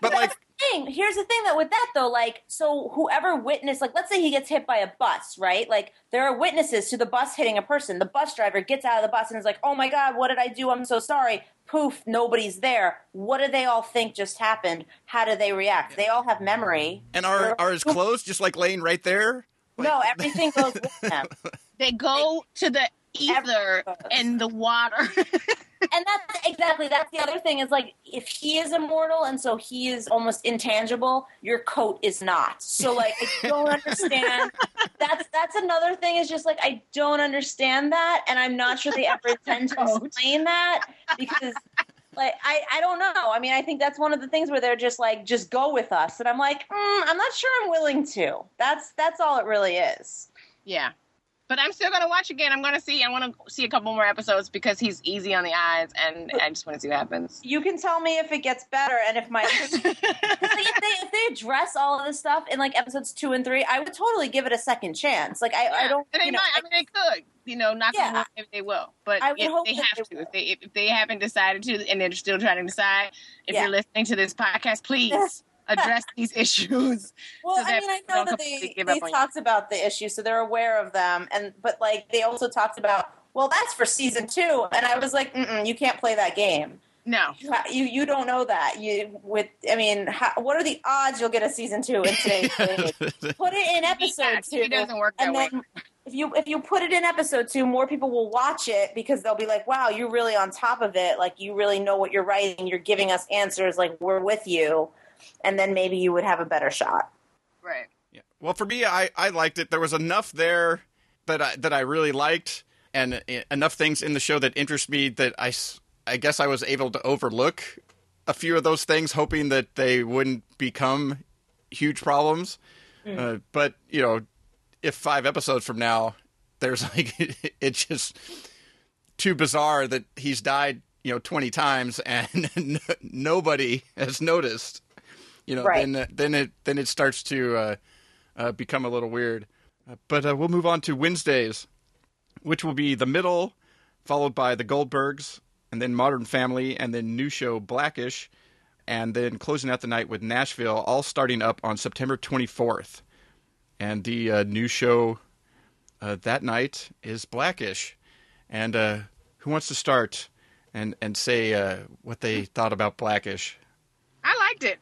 C: but like
D: thing. Here's the thing that with that though, like so whoever witnessed like let's say he gets hit by a bus, right? Like there are witnesses to the bus hitting a person. The bus driver gets out of the bus and is like, "Oh my god, what did I do? I'm so sorry." Poof, nobody's there. What do they all think just happened? How do they react? They all have memory.
C: and are are his clothes just like laying right there?
D: no, everything goes with them.
E: They go to the ether in the water.
D: and that's exactly that's the other thing is like if he is immortal and so he is almost intangible your coat is not. So like i don't understand. That's that's another thing is just like i don't understand that and i'm not sure they ever intend to explain that because like I, I don't know. I mean i think that's one of the things where they're just like just go with us and i'm like mm, i'm not sure i'm willing to. That's that's all it really is.
E: Yeah. But I'm still gonna watch again. I'm gonna see. I want to see a couple more episodes because he's easy on the eyes, and I just want to see what happens.
D: you can tell me if it gets better and if my Like, if they if they address all of this stuff in like episodes two and three, I would totally give it a second chance. Like I, I don't,
E: And they
D: you know,
E: might. I mean, they could. You know, not
D: Yeah.
E: yeah. maybe they will. But
D: I would
E: if
D: hope
E: they have
D: they
E: to, if they if, if they haven't decided to, and they're still trying to decide, if
D: Yeah.
E: you're listening to this podcast, please address these issues.
D: well,
E: so
D: I mean, I know that they they
E: up on you.
D: talked about the issue, so they're aware of them, and but like they also talked about, well, that's for season two, and I was like, Mm-mm, you can't play that game.
E: No.
D: You you you don't know that. You with, I mean, how, what are the odds you'll get a season two in today's day? Put it in
E: He,
D: episode two.
E: he doesn't work that
D: and
E: way.
D: then if you if you put it in episode two, more people will watch it because they'll be like, "Wow, you're really on top of it. Like you really know what you're writing. You're giving us answers. Like we're with you." And then maybe you would have a better shot.
E: Right.
C: Yeah. Well, for me, I, I liked it. There was enough there that I, that I really liked, and uh, enough things in the show that interest me that I, I guess I was able to overlook a few of those things, hoping that they wouldn't become huge problems. Uh, but you know, if five episodes from now, there's like it's just too bizarre that he's died, you know, twenty times and n- nobody has noticed. You know,
D: Right.
C: then then it then it starts to uh, uh, become a little weird. Uh, but uh, we'll move on to Wednesdays, which will be the middle, followed by the Goldbergs, and then Modern Family, and then new show Blackish, and then closing out the night with Nashville, all starting up on September 24th. And the uh, new show uh, that night is Blackish. And uh, who wants to start and and say uh, what they thought about Blackish?
E: I liked it.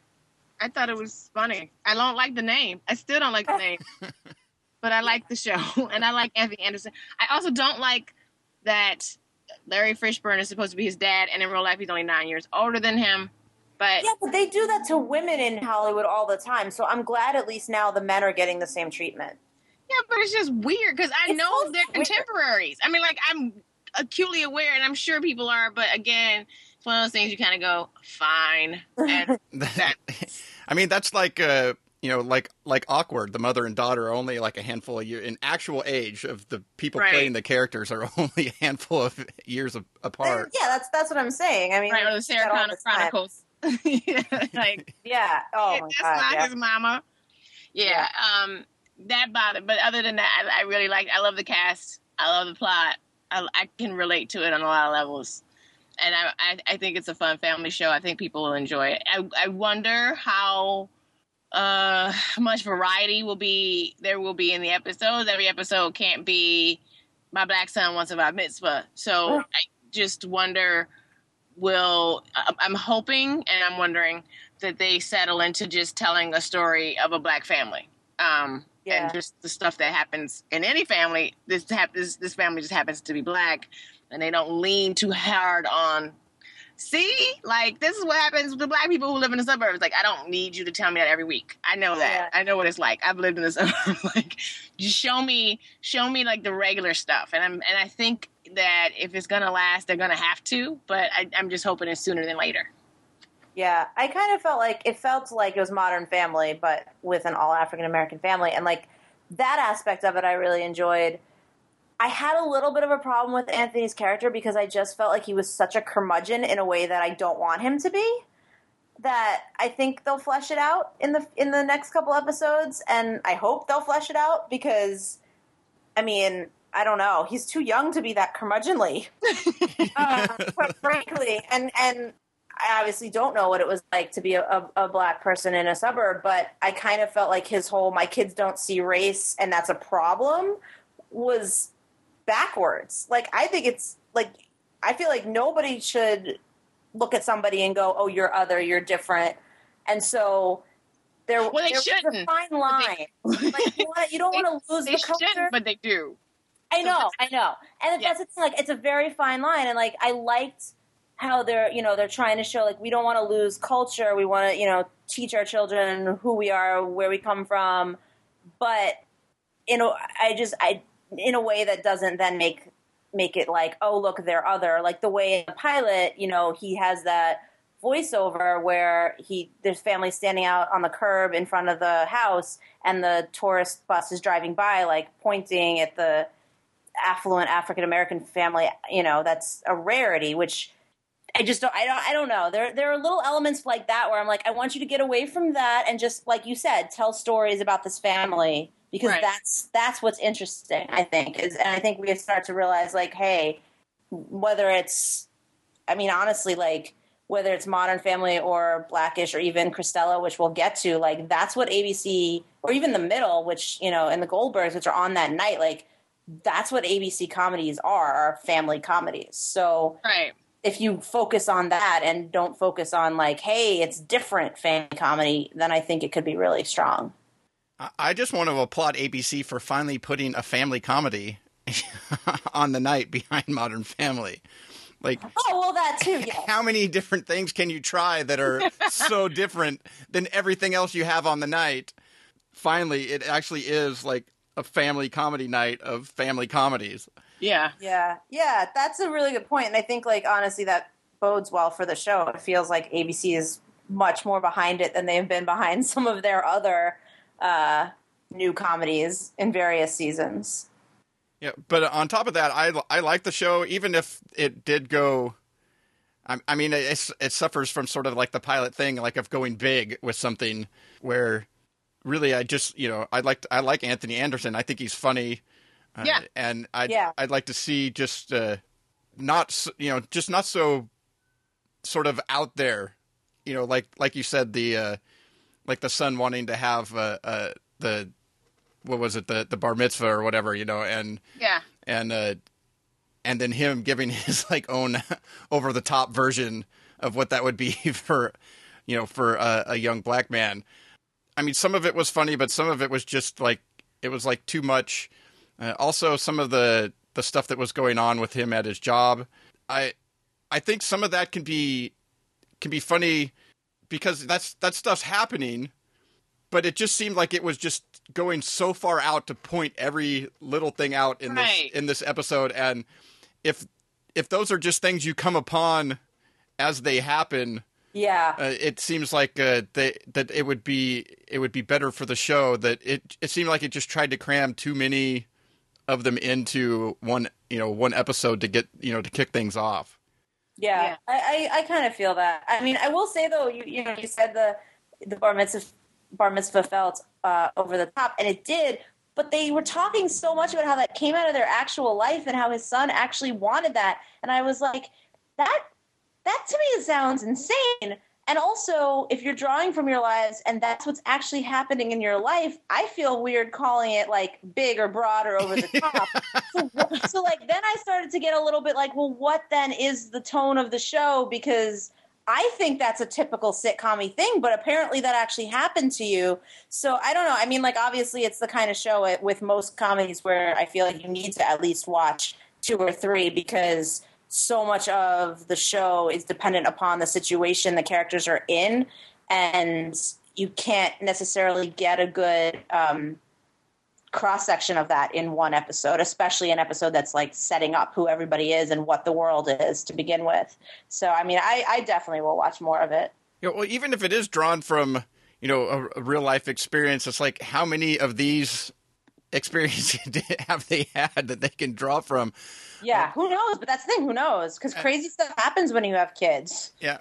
E: I thought it was funny. I don't like the name. I still don't like the name. but I like the show and I like Anthony Anderson. I also don't like that Larry Fishburne is supposed to be his dad and in real life he's only nine years older than him. But
D: Yeah, but they do that to women in Hollywood all the time. So I'm glad at least now the men are getting the same treatment.
E: Yeah, but it's just weird because I
D: It's
E: know
D: so
E: they're
D: weird.
E: contemporaries. I mean, like I'm acutely aware, and I'm sure people are. But again, it's one of those things you kind of go, fine. That,
C: I mean, that's like uh, you know, like like awkward. The mother and daughter are only like a handful of years in actual age of the people
E: Right.
C: playing the characters are only a handful of years of, apart.
D: Yeah, that's that's what I'm saying. I mean,
E: right, or the Sarah Connor
D: the.
E: Chronicles. yeah, like
D: Yeah. Oh my
E: that's
D: god.
E: not
D: Yeah.
E: his mama. Yeah, um, that bothered. But other than that, I, I really like. I love the cast. I love the plot. I, I can relate to it on a lot of levels, and I, I, think it's a fun family show. I think people will enjoy it. I, I wonder how uh much variety will be there will be in the episodes. Every episode can't be my black son wants a bar mitzvah. So
D: Oh.
E: I just wonder will I'm hoping and I'm wondering that they settle into just telling a story of a black family. Um
D: Yeah.
E: and just the stuff that happens in any family. This hap- this this family just happens to be black and they don't lean too hard on See, like this is what happens with the black people who live in the suburbs. Like, I don't need you to tell me that every week. I know that. I know what it's like. I've lived in the suburbs. like, just show me, show me like the regular stuff. And I'm, and I think that if it's gonna last, they're gonna have to. But I, I'm just hoping it's sooner than later.
D: Yeah, I kind of felt like it felt like it was Modern Family, but with an all African American family, and like that aspect of it, I really enjoyed. I had a little bit of a problem with Anthony's character because I just felt like he was such a curmudgeon in a way that I don't want him to be. That I think they'll flesh it out in the in the next couple episodes, and I hope they'll flesh it out because, I mean, I don't know, he's too young to be that curmudgeonly, uh, quite frankly, and and I obviously don't know what it was like to be a, a, a black person in a suburb, but I kind of felt like his whole "my kids don't see race and that's a problem" was backwards. Like I think it's like I feel like nobody should look at somebody and go, "Oh, you're other, you're different," and so there,
E: Well, they
D: there's a
E: shouldn't.
D: fine line. like you, wanna, you don't want to lose
E: They
D: the culture.
E: shouldn't, but they do.
D: I know, I know, and
E: Yeah.
D: that's the thing. Like, it's a very fine line, and like I liked how they're, you know, they're trying to show like we don't want to lose culture. We want to, you know, teach our children who we are, where we come from, but you know, I just I in a way that doesn't then make make it like, oh look, they're other. Like the way the pilot, you know, he has that voiceover where he there's family standing out on the curb in front of the house and the tourist bus is driving by like pointing at the affluent African American family, you know, that's a rarity, which I just don't I don't I don't know. There there are little elements like that where I'm like, I want you to get away from that and just like you said, tell stories about this family because
E: Right.
D: that's that's what's interesting, I think. Is and I think we start to realize like, hey, whether it's I mean, honestly, like whether it's Modern Family or Blackish or even Cristela, which we'll get to, like that's what ABC or even the middle, which you know, and the Goldbergs, which are on that night, like that's what ABC comedies are, are family comedies. So
E: Right.
D: If you focus on that and don't focus on like, hey, it's different fan comedy, then I think it could be really strong.
C: I- just want to applaud ABC for finally putting a family comedy on the night behind Modern Family. Like,
D: Oh well, that too. Yeah.
C: how many different things can you try that are so different than everything else you have on the night? Finally, it actually is like a family comedy night of family comedies.
E: Yeah.
D: Yeah, yeah, that's a really good point, and I think like honestly that bodes well for the show. It feels like ABC is much more behind it than they've been behind some of their other uh, new comedies in various seasons.
C: Yeah, but on top of that, I I like the show, even if it did go. I, I mean, it it suffers from sort of like the pilot thing, like of going big with something where really I just you know I like I like Anthony Anderson. I think he's funny. Uh,
E: Yeah.
C: and I'd
D: Yeah.
C: I'd like to see just uh, not you know just not so sort of out there, you know, like like you said the uh, like the son wanting to have uh, uh, the what was it the the bar mitzvah or whatever, you know, and
E: Yeah.
C: and uh, and then him giving his like own over the top version of what that would be for you know for a, a young black man. I mean, some of it was funny, but some of it was just like it was like too much. Uh, also, some of the the stuff that was going on with him at his job, I I think some of that can be can be funny because that's that stuff's happening, but it just seemed like it was just going so far out to point every little thing out in
E: Right.
C: this in this episode and if if those are just things you come upon as they happen
D: Yeah,
C: uh, it seems like uh, they, that it would be it would be better for the show that it it seemed like it just tried to cram too many of them into one you know one episode to get you know to kick things off
D: yeah,
E: Yeah.
D: I, I, I kind of feel that. I mean, I will say though, you you know, you said the the bar mitzvah bar mitzvah felt uh, over the top, and it did. But they were talking so much about how that came out of their actual life and how his son actually wanted that, and I was like, that that to me sounds insane. And also, if you're drawing from your lives and that's what's actually happening in your life, I feel weird calling it like big or broad or over the top. so, so, like, then I started to get a little bit like, well, what then is the tone of the show? Because I think that's a typical sitcom thing, but apparently that actually happened to you. So I don't know. I mean, like, obviously, it's the kind of show it, with most comedies where I feel like you need to at least watch two or three because so much of the show is dependent upon the situation the characters are in, and you can't necessarily get a good um, cross section of that in one episode, especially an episode that's like setting up who everybody is and what the world is to begin with. So, I mean, I, I definitely will watch more of it.
C: know, well even if it is drawn from you know a, a real life experience it's like how many of these experiences have they had that they can draw from
D: Yeah, who knows? But that's the thing, who knows? Because crazy stuff happens when you have kids.
C: yeah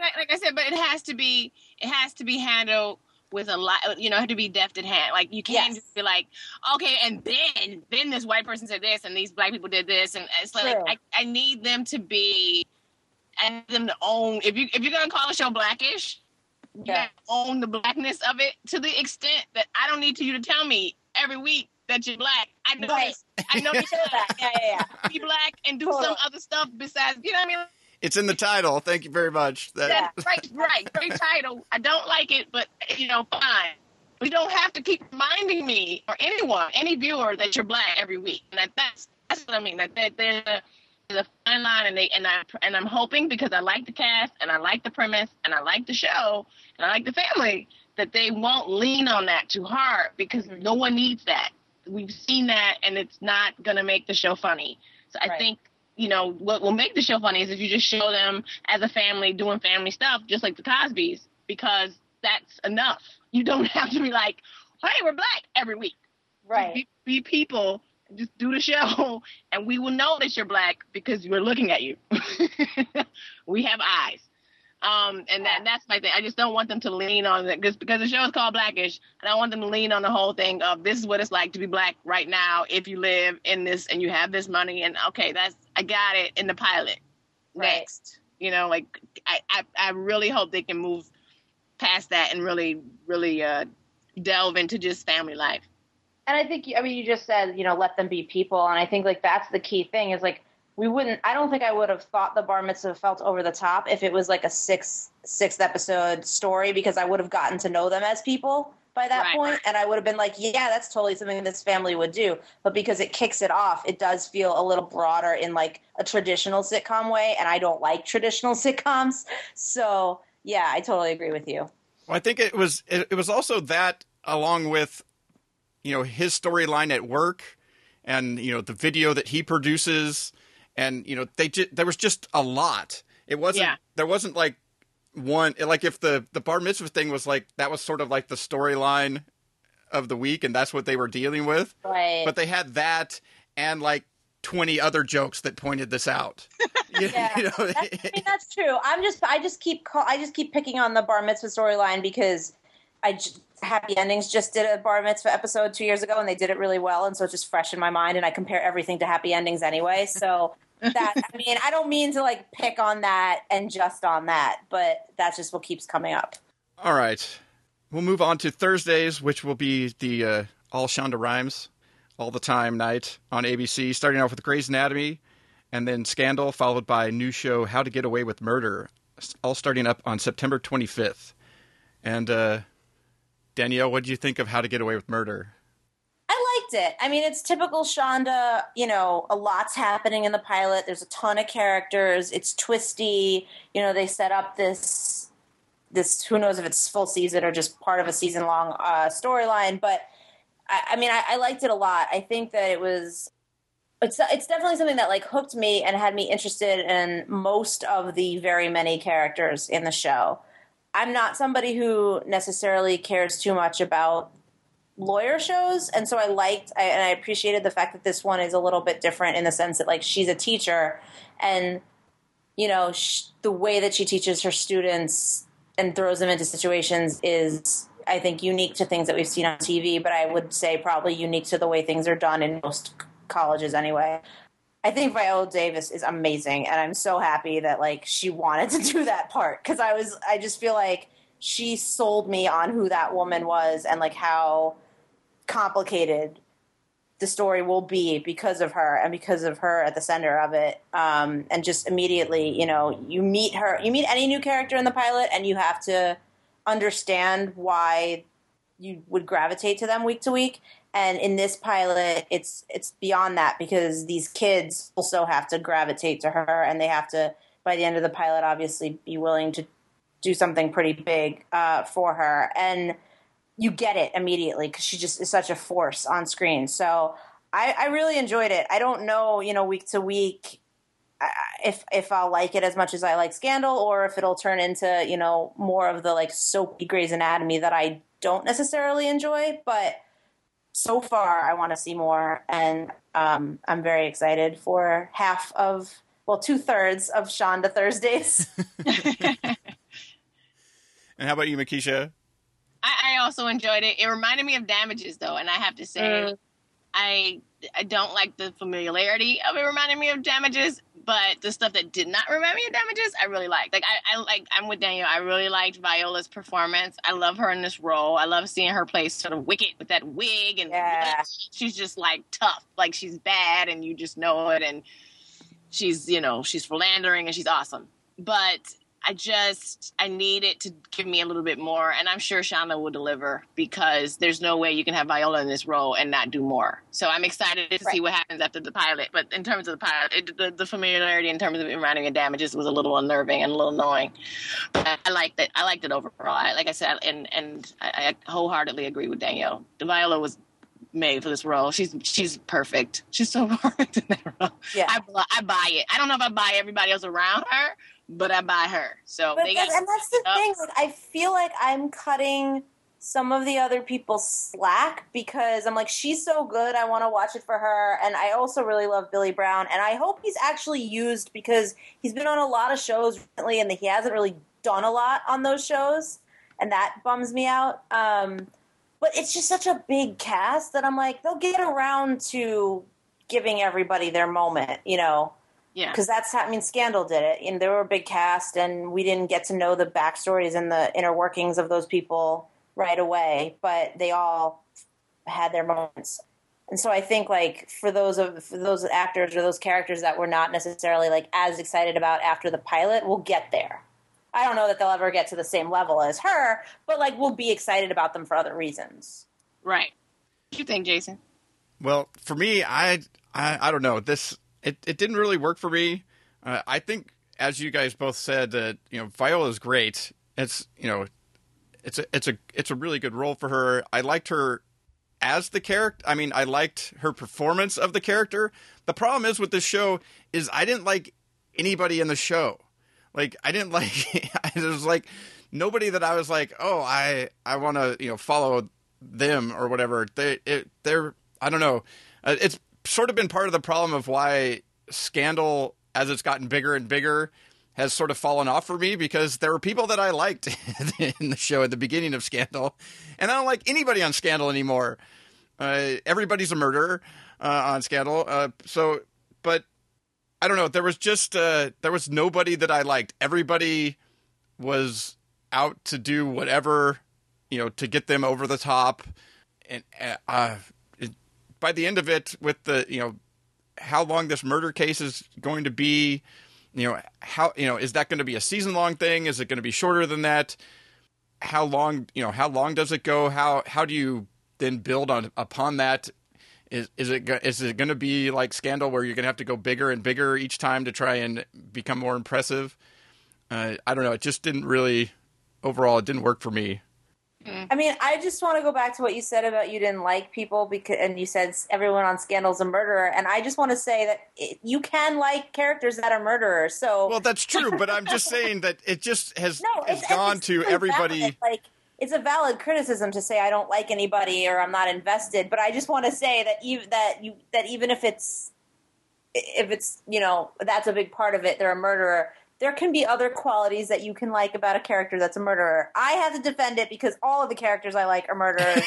E: like, like I said, but it has to be it has to be handled with a lot. You know, it have to be deft at hand. Like you can't
D: Yes.
E: just be like, okay, and then then this white person said this, and these black people did this, and it's like
D: True.
E: I, I need them to be, I need them to own. If you if you're gonna call a show blackish, you
D: Yeah.
E: gotta own the blackness of it to the extent that I don't need to you to tell me every week that you're black. I know
D: Right.
E: this. I know you
D: Show that. Yeah, yeah, yeah.
E: be black and do
D: Totally.
E: some other stuff besides. You know what I mean?
C: it's in the title thank you very much that,
D: Yeah.
E: Right, right. Great title. I don't like it, but you know, fine. You don't have to keep reminding me or anyone, any viewer, that you're black every week. And that, that's that's what I mean. That, that there's a there's a fine line, and they and I and I'm hoping because I like the cast and I like the premise and I like the show and I like the family that they won't lean on that too hard because no one needs that. We've seen that, and it's not gonna make the show funny. So I
D: Right.
E: think you know, what will make the show funny is if you just show them as a family doing family stuff, just like the Cosbys, because that's enough. You don't have to be like, hey, we're black every week.
D: Right.
E: Be, be people, just do the show, and we will know that you're black because we're looking at you. we have eyes. Um, and that, that's my thing. I just don't want them to lean on it because because the show is called Blackish. And I don't want them to lean on the whole thing of this is what it's like to be black right now if you live in this and you have this money and okay, that's I got it in the pilot.
D: Right.
E: Next, you know, like I, I I really hope they can move past that and really really uh, delve into just family life.
D: And I think, I mean, you just said, you know, let them be people. And I think, like, that's the key thing is, like, we wouldn't, I don't think I would have thought the bar mitzvah felt over the top if it was like a six, sixth episode story because I would have gotten to know them as people by that
E: Right.
D: point, and I would have been like, yeah, that's totally something this family would do. But because it kicks it off, it does feel a little broader in like a traditional sitcom way, and I don't like traditional sitcoms. So yeah, I totally agree with you.
C: Well, I think it was it, it was also that along with you know his storyline at work and you know the video that he produces and you know they ju- there was just a lot. It wasn't
E: Yeah.
C: there wasn't like one like if the the bar mitzvah thing was like that was sort of like the storyline of the week and that's what they were dealing with.
D: Right.
C: But they had that and like 20 other jokes that pointed this out. You-
D: Yeah,
C: you know,
D: that's, I mean, that's true. I'm just, I just keep, call, I just keep picking on the bar mitzvah storyline because I j- Happy Endings just did a bar mitzvah episode two years ago, and they did it really well, and so it's just fresh in my mind, and I compare everything to Happy Endings anyway. So that, I mean, I don't mean to like pick on that and just on that, but that's just what keeps coming up.
C: All right. We'll move on to Thursdays, which will be the uh, All Shonda Rhimes All the Time night on ABC, starting off with Grey's Anatomy and then Scandal, followed by new show, How to Get Away with Murder, all starting up on September 25th. And uh, Danielle, what did you think of How to Get Away with Murder?
D: Liked it. I mean, it's typical Shonda. You know, a lot's happening in the pilot. There's a ton of characters. It's twisty. You know, they set up this this. Who knows if it's full season or just part of a season long uh, storyline? But I, I mean, I, I liked it a lot. I think that it was. It's it's definitely something that like hooked me and had me interested in most of the very many characters in the show. I'm not somebody who necessarily cares too much about lawyer shows and so i liked I, and i appreciated the fact that this one is a little bit different in the sense that like she's a teacher and you know the way that she teaches her students and throws them into situations is i think unique to things that we've seen on tv but i would say probably unique to the way things are done in most colleges anyway. I think Viola Davis is amazing, and I'm so happy that like she wanted to do that part because I was I just feel like she sold me on who that woman was and like how complicated the story will be because of her and because of her at the center of it. Um, and just immediately, you know, you meet her, you meet any new character in the pilot, and you have to understand why you would gravitate to them week to week. And in this pilot, it's it's beyond that because these kids also have to gravitate to her, and they have to, by the end of the pilot, obviously be willing to do something pretty big uh, for her. And you get it immediately because she just is such a force on screen. So I, I really enjoyed it. I don't know, you know, week to week if if I'll like it as much as I like Scandal, or if it'll turn into you know more of the like soapy Grey's Anatomy that I don't necessarily enjoy. But so far, I want to see more, and um, I'm very excited for half of well, two thirds of Shonda Thursdays.
C: And how about you, Mekeisha?
E: I, I also enjoyed it. It reminded me of Damages, though, and I have to say,
D: Mm.
E: I I don't like the familiarity of it reminding me of Damages, but the stuff that did not remind me of Damages, I really liked. Like I, I like I'm with Danielle. I really liked Viola's performance. I love her in this role. I love seeing her play sort of wicked with that wig, and
D: Yeah.
E: she's just like tough, like she's bad, and you just know it, and she's you know she's philandering and she's awesome, but. I just I need it to give me a little bit more, and I'm sure Shonda will deliver because there's no way you can have Viola in this role and not do more. So I'm excited to see what happens after the pilot. But in terms of the pilot, it, the, the familiarity in terms of me of damages was a little unnerving and a little annoying. But I liked it. I liked it overall. I, like I said, and and I, I wholeheartedly agree with Danielle. The Viola was made for this role. She's she's perfect. She's so perfect in that role.
D: Yeah.
E: I, I buy it. I don't know if I buy everybody else around her, but I buy her. So
D: But
E: they
D: that-
E: got
D: and that's the
E: up.
D: thing. Like, I feel like I'm cutting some of the other people slack because I'm like, she's so good. I want to watch it for her. And I also really love Billy Brown. And I hope he's actually used because he's been on a lot of shows recently and he hasn't really done a lot on those shows. And that bums me out. Um, but it's just such a big cast that I'm like, they'll get around to giving everybody their moment, you know?
E: Yeah.
D: because that's how I mean Scandal did it, and they were a big cast, and we didn't get to know the backstories and the inner workings of those people right away, but they all had their moments. And so I think like for those of for those actors or those characters that we're not necessarily like as excited about after the pilot, we'll get there. I don't know that they'll ever get to the same level as her, but like we'll be excited about them for other reasons.
E: Right. What you think, Jason?
C: Well, for me, I I, I don't know. This it, it didn't really work for me. Uh, I think, as you guys both said, that you know Viola's great. It's you know, it's a it's a it's a really good role for her. I liked her as the character. I mean, I liked her performance of the character. The problem is with this show is I didn't like anybody in the show. Like I didn't like. it was like nobody that I was like, oh, I I want to you know follow them or whatever. They it, they're I don't know. Uh, it's sort of been part of the problem of why Scandal, as it's gotten bigger and bigger, has sort of fallen off for me because there were people that I liked in the show at the beginning of Scandal, and I don't like anybody on Scandal anymore. Uh, everybody's a murderer uh, on Scandal. Uh, so, but I don't know. There was just uh, there was nobody that I liked. Everybody was out to do whatever you know to get them over the top, and uh, it, by the end of it, with the you know how long this murder case is going to be, you know how you know is that going to be a season long thing? Is it going to be shorter than that? How long you know how long does it go? How how do you then build on upon that? Is is it is it going to be like Scandal where you're going to have to go bigger and bigger each time to try and become more impressive? Uh, I don't know. It just didn't really overall. It didn't work for me. Mm-hmm.
D: I mean, I just want to go back to what you said about you didn't like people because, and you said everyone on Scandal's a murderer, and I just want to say that it, you can like characters that are murderers. So,
C: Well, that's true, but I'm just saying that it just has
D: no,
C: has
D: it's,
C: gone
D: it's
C: to
D: really
C: everybody.
D: valid. Like, it's a valid criticism to say I don't like anybody or I'm not invested, but I just want to say that even that you that even if it's if it's you know that's a big part of it, they're a murderer. There can be other qualities that you can like about a character that's a murderer. I have to defend it because all of the characters I like are murderers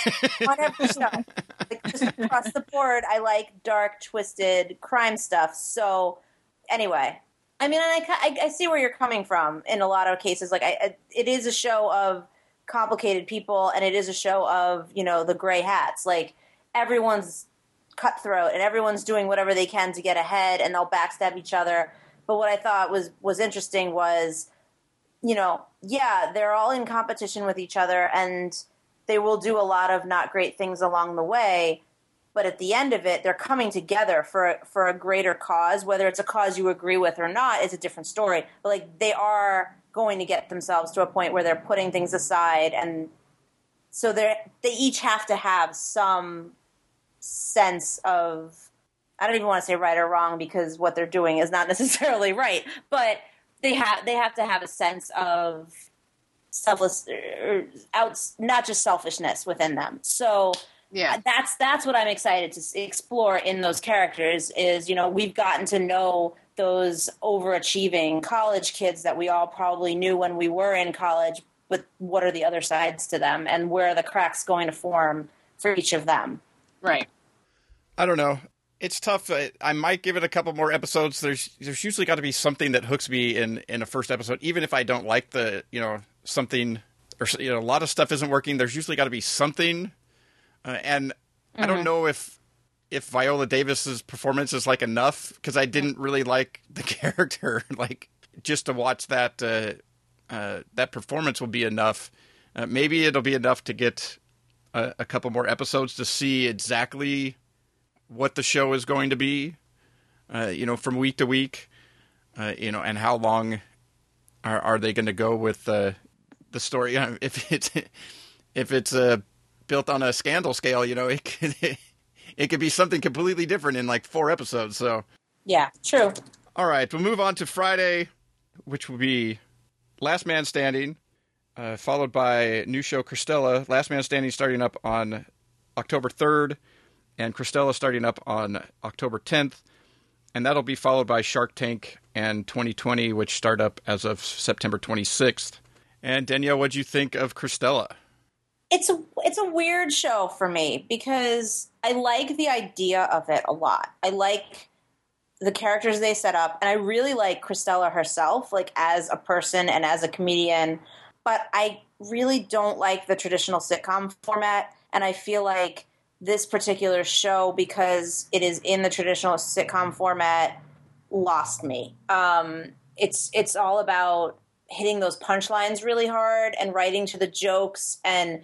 D: on every show. Like just across the board, I like dark, twisted crime stuff. So anyway, I mean, I, I, I see where you're coming from in a lot of cases. Like, I, I, it is a show of complicated people, and it is a show of you know the gray hats. Like everyone's cutthroat, and everyone's doing whatever they can to get ahead, and they'll backstab each other. But what I thought was was interesting was, you know, yeah, they're all in competition with each other, and they will do a lot of not great things along the way but at the end of it, they're coming together for for a greater cause. Whether it's a cause you agree with or not is a different story. But like they are going to get themselves to a point where they're putting things aside, and so they they each have to have some sense of I don't even want to say right or wrong because what they're doing is not necessarily right, but they have they have to have a sense of selfless er, out not just selfishness within them. So
E: Yeah.
D: that's that's what I'm excited to explore in those characters. Is you know we've gotten to know those overachieving college kids that we all probably knew when we were in college, but what are the other sides to them, and where are the cracks going to form for each of them?
E: Right.
C: I don't know. It's tough. I, I might give it a couple more episodes. There's there's usually got to be something that hooks me in in a first episode, even if I don't like the you know something or you know a lot of stuff isn't working. There's usually got to be something, uh, and I don't know if if Viola Davis's performance is like enough because I didn't really like the character. like just to watch that uh, uh, that performance will be enough. Uh, maybe it'll be enough to get a, a couple more episodes to see exactly what the show is going to be, uh, you know, from week to week, uh, you know, and how long are, are they going to go with uh, the story? Uh, if it's if it's uh, built on a scandal scale, you know, it could it could be something completely different in like four episodes. So,
D: Yeah, true.
C: all right, we'll move on to Friday, which will be Last Man Standing, uh, followed by new show Cristela. Last Man Standing starting up on October 3rd, and Cristela starting up on October 10th. And that'll be followed by Shark Tank and 2020, which start up as of September 26th. And Danielle, what'd you think of Cristela?
D: it's a it's a weird show for me because I like the idea of it a lot. I like the characters they set up, and I really like Cristela herself, like as a person and as a comedian. But I really don't like the traditional sitcom format, and I feel like this particular show, because it is in the traditional sitcom format, lost me. Um, it's it's all about hitting those punchlines really hard and writing to the jokes and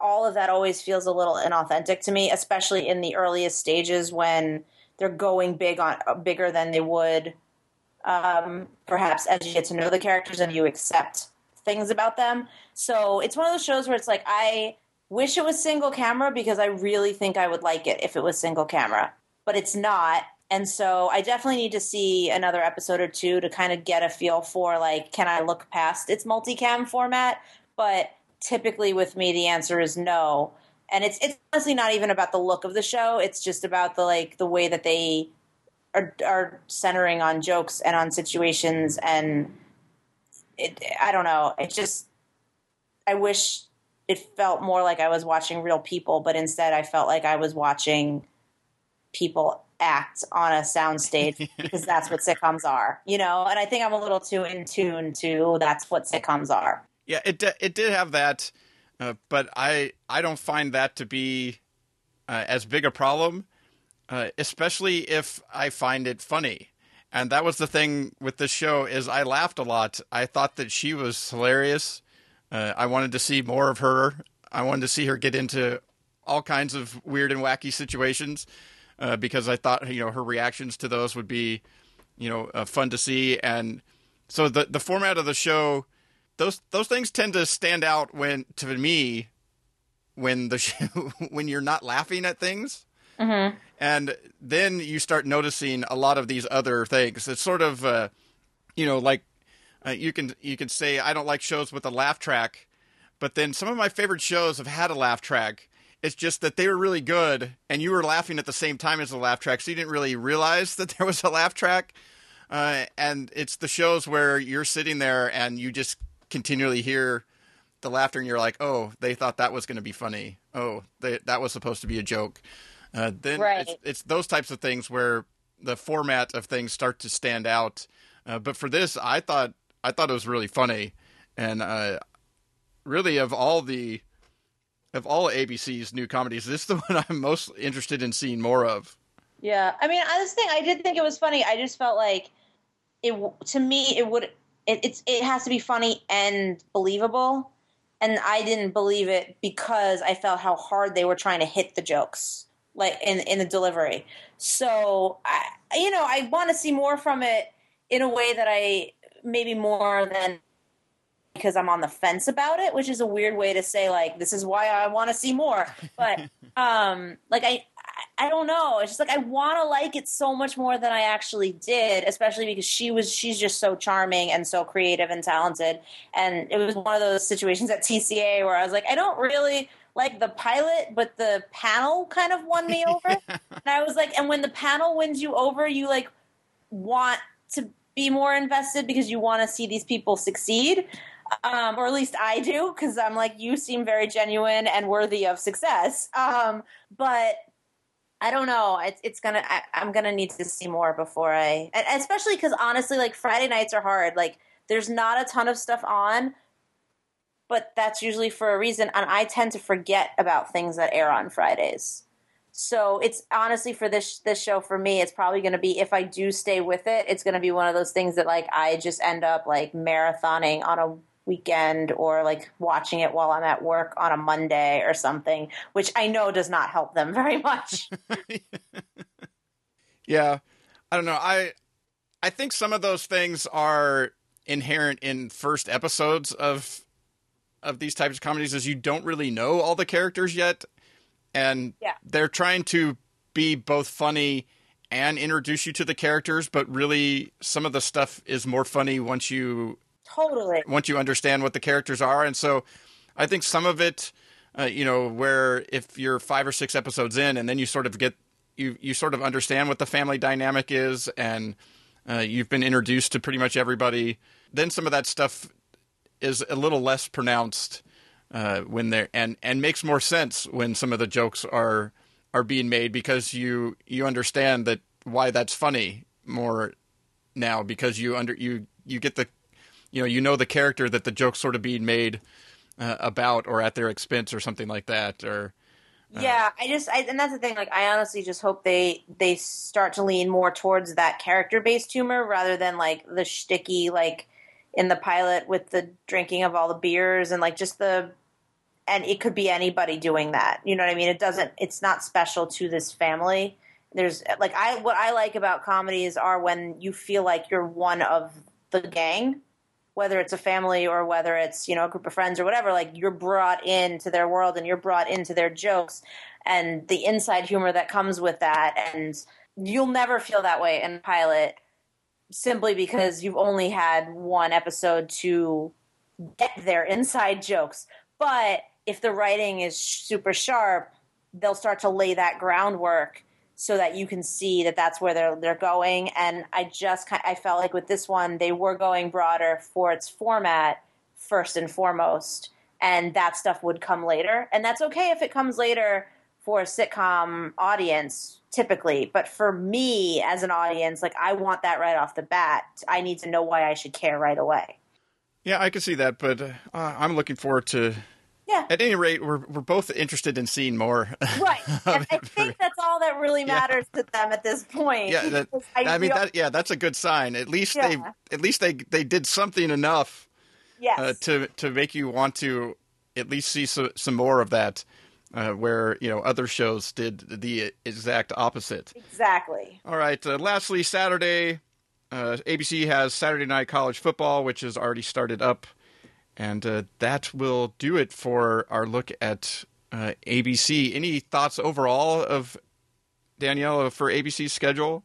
D: all of that always feels a little inauthentic to me, especially in the earliest stages when they're going big on bigger than they would um, perhaps as you get to know the characters and you accept things about them. So it's one of those shows where it's like I wish it was single camera because I really think I would like it if it was single camera, but it's not. And so I definitely need to see another episode or two to kind of get a feel for like, can I look past its multicam format? But typically with me, the answer is no. And it's it's honestly not even about the look of the show. It's just about the like the way that they are are centering on jokes and on situations and it, I don't know. It just I wish it felt more like I was watching real people, but instead I felt like I was watching people act on a soundstage because that's what sitcoms are, you know. And I think I'm a little too in tune to that's what sitcoms are.
C: Yeah, it it did have that, uh, but I I don't find that to be uh, as big a problem, uh, especially if I find it funny. And that was the thing with this show is I laughed a lot. I thought that she was hilarious. Uh, I wanted to see more of her. I wanted to see her get into all kinds of weird and wacky situations uh, because I thought you know her reactions to those would be you know uh, fun to see. And so the the format of the show, those those things tend to stand out when to me when the show, when you're not laughing at things.
D: Mm-hmm.
C: And then you start noticing a lot of these other things. It's sort of, uh, you know, like uh, you can you can say I don't like shows with a laugh track, but then some of my favorite shows have had a laugh track. It's just that they were really good, and you were laughing at the same time as the laugh track, so you didn't really realize that there was a laugh track. Uh, and it's the shows where you're sitting there and you just continually hear the laughter, and you're like, "Oh, they thought that was going to be funny. Oh, they, that was supposed to be a joke." Uh, then
D: Right.
C: it's, it's those types of things where the format of things start to stand out. Uh, but for this, I thought I thought it was really funny, and uh, really of all the of all ABC's new comedies, this is the one I'm most interested in seeing more of.
D: Yeah, I mean, this thing I did think it was funny. I just felt like it to me it would it, it's it has to be funny and believable, and I didn't believe it because I felt how hard they were trying to hit the jokes, like in in the delivery. So I, you know, I want to see more from it in a way that I maybe more than because I'm on the fence about it, which is a weird way to say like this is why I want to see more. But um like I I don't know. It's just like I want to like it so much more than I actually did, especially because she was she's just so charming and so creative and talented. And it was one of those situations at TCA where I was like, I don't really like the pilot, but the panel kind of won me over. and I was like, and when the panel wins you over, you like want to be more invested because you want to see these people succeed. Um, or at least I do, because I'm like, you seem very genuine and worthy of success. Um, but I don't know. It's, it's gonna. I, I'm gonna need to see more before I, especially because honestly, like Friday nights are hard. Like, there's not a ton of stuff on, but that's usually for a reason. And I tend to forget about things that air on Fridays. So it's honestly for this this show for me, it's probably going to be if I do stay with it, it's going to be one of those things that like I just end up like marathoning on a weekend or like watching it while I'm at work on a Monday or something, which I know does not help them very much.
C: Yeah, I don't know. I I think some of those things are inherent in first episodes of of these types of comedies, as you don't really know all the characters yet, and
D: Yeah.
C: they're trying to be both funny and introduce you to the characters, but really some of the stuff is more funny once you
D: totally.
C: once you understand what the characters are. And so I think some of it, uh, you know, where if you're five or six episodes in and then you sort of get, you, you sort of understand what the family dynamic is and uh, you've been introduced to pretty much everybody, then some of that stuff is a little less pronounced uh, when they're, and, and makes more sense when some of the jokes are, are being made because you, you understand that why that's funny more now because you under, you, you get the you know you know the character that the joke's sort of being made uh, about or at their expense or something like that or
D: Yeah, I just I, and that's the thing. Like, I honestly just hope they they start to lean more towards that character based humor rather than like the shticky like in the pilot with the drinking of all the beers and like just the and it could be anybody doing that. You know what I mean? It doesn't it's not special to this family. There's like I what I like about comedies are when you feel like you're one of the gang, whether it's a family or whether it's, you know, a group of friends or whatever, like you're brought into their world and you're brought into their jokes and the inside humor that comes with that and you'll never feel that way in pilot simply because you've only had one episode to get their inside jokes. But if the writing is super sharp, they'll start to lay that groundwork so that you can see that that's where they're they're going. And I just I felt like with this one they were going broader for its format first and foremost, and that stuff would come later, and that's okay if it comes later for a sitcom audience typically but for me as an audience like i want that right off the bat. I need to know why i should care right away.
C: Yeah i can see that but uh, i'm looking forward to
D: yeah.
C: At any rate we're, we're both interested in seeing more.
D: Right. And i think that's all that really matters yeah. to them at this point.
C: Yeah that, I, I, mean that yeah that's a good sign. At least yeah. they at least they they did something enough
D: yes.
C: Uh, to to make you want to at least see some, some more of that uh, where you know other shows did the exact opposite.
D: Exactly.
C: All right. Uh, lastly, Saturday, uh, ABC has Saturday Night College Football, which has already started up, and uh, that will do it for our look at uh, ABC. Any thoughts overall of Danielle for ABC's schedule?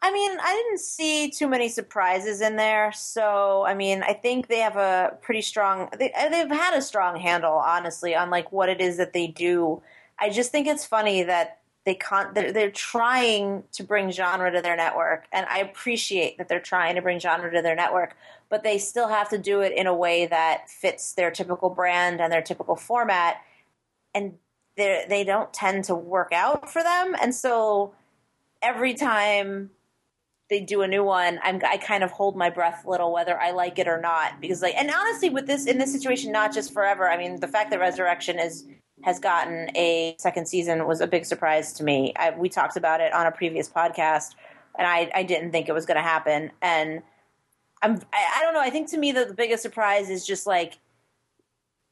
D: I mean, I didn't see too many surprises in there. So, I mean, I think they have a pretty strong. They, uh, they've had a strong handle, honestly, on like what it is that they do. I just think it's funny that they can't. They're, they're trying to bring genre to their network, and I appreciate that they're trying to bring genre to their network. But they still have to do it in a way that fits their typical brand and their typical format, and they don't tend to work out for them. And so every time they do a new one, I'm, I kind of hold my breath a little whether I like it or not because like and honestly with this in this situation not just forever. I mean the fact that Resurrection is has gotten a second season was a big surprise to me. I, we talked about it on a previous podcast, and I, I didn't think it was going to happen. And I'm I, I don't know. I think to me the, the biggest surprise is just like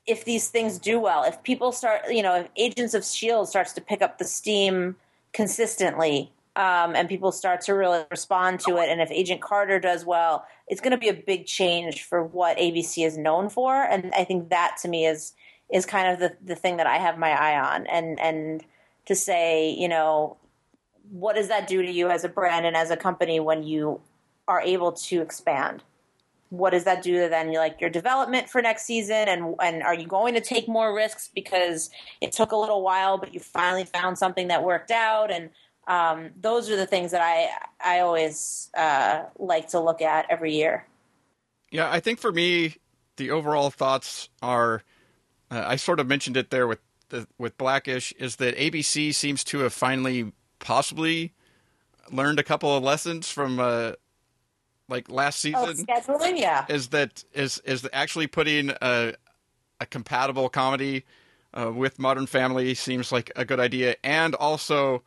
D: if these things do well, if people start, you know, if Agents of Shield starts to pick up the steam consistently um, and people start to really respond to it. And if Agent Carter does well, it's going to be a big change for what ABC is known for. And I think that to me is is kind of the the thing that I have my eye on. And and to say, you know, what does that do to you as a brand and as a company when you are able to expand? What does that do to then like your development for next season and and are you going to take more risks because it took a little while but you finally found something that worked out and um, those are the things that I I always uh, like to look at every year.
C: Yeah, I think for me, the overall thoughts are uh, I sort of mentioned it there with the, with Blackish is that ABC seems to have finally possibly learned a couple of lessons from uh, like last oh,
D: season. Oh, scheduling, yeah,
C: is that is is actually putting a a compatible comedy uh, with Modern Family seems like a good idea, and also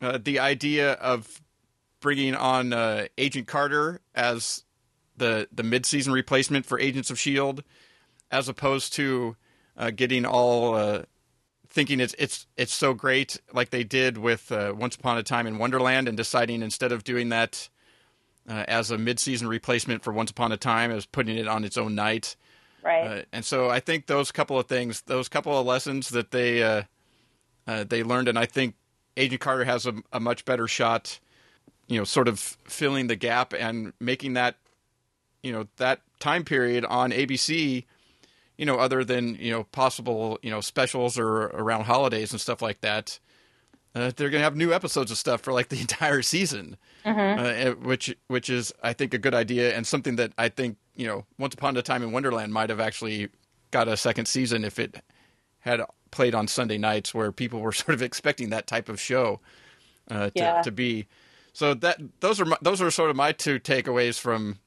C: uh, the idea of bringing on uh, Agent Carter as the the mid season replacement for Agents of Shield, as opposed to uh, getting all uh, thinking it's it's it's so great like they did with uh, Once Upon a Time in Wonderland, and deciding instead of doing that uh, as a mid season replacement for Once Upon a Time, as putting it on its own night.
D: Right.
C: and so I think those couple of things, those couple of lessons that they they learned, and I think Agent Carter has a, a much better shot, you know, sort of filling the gap and making that, you know, that time period on ABC, you know, other than you know possible you know specials or around holidays and stuff like that. Uh, they're going to have new episodes of stuff for like the entire season,
D: mm-hmm.
C: uh, which which is I think a good idea and something that I think you know Once Upon a Time in Wonderland might have actually got a second season if it had played on Sunday nights where people were sort of expecting that type of show uh, to,
D: yeah.
C: to be. So that those are my, those are sort of my two takeaways from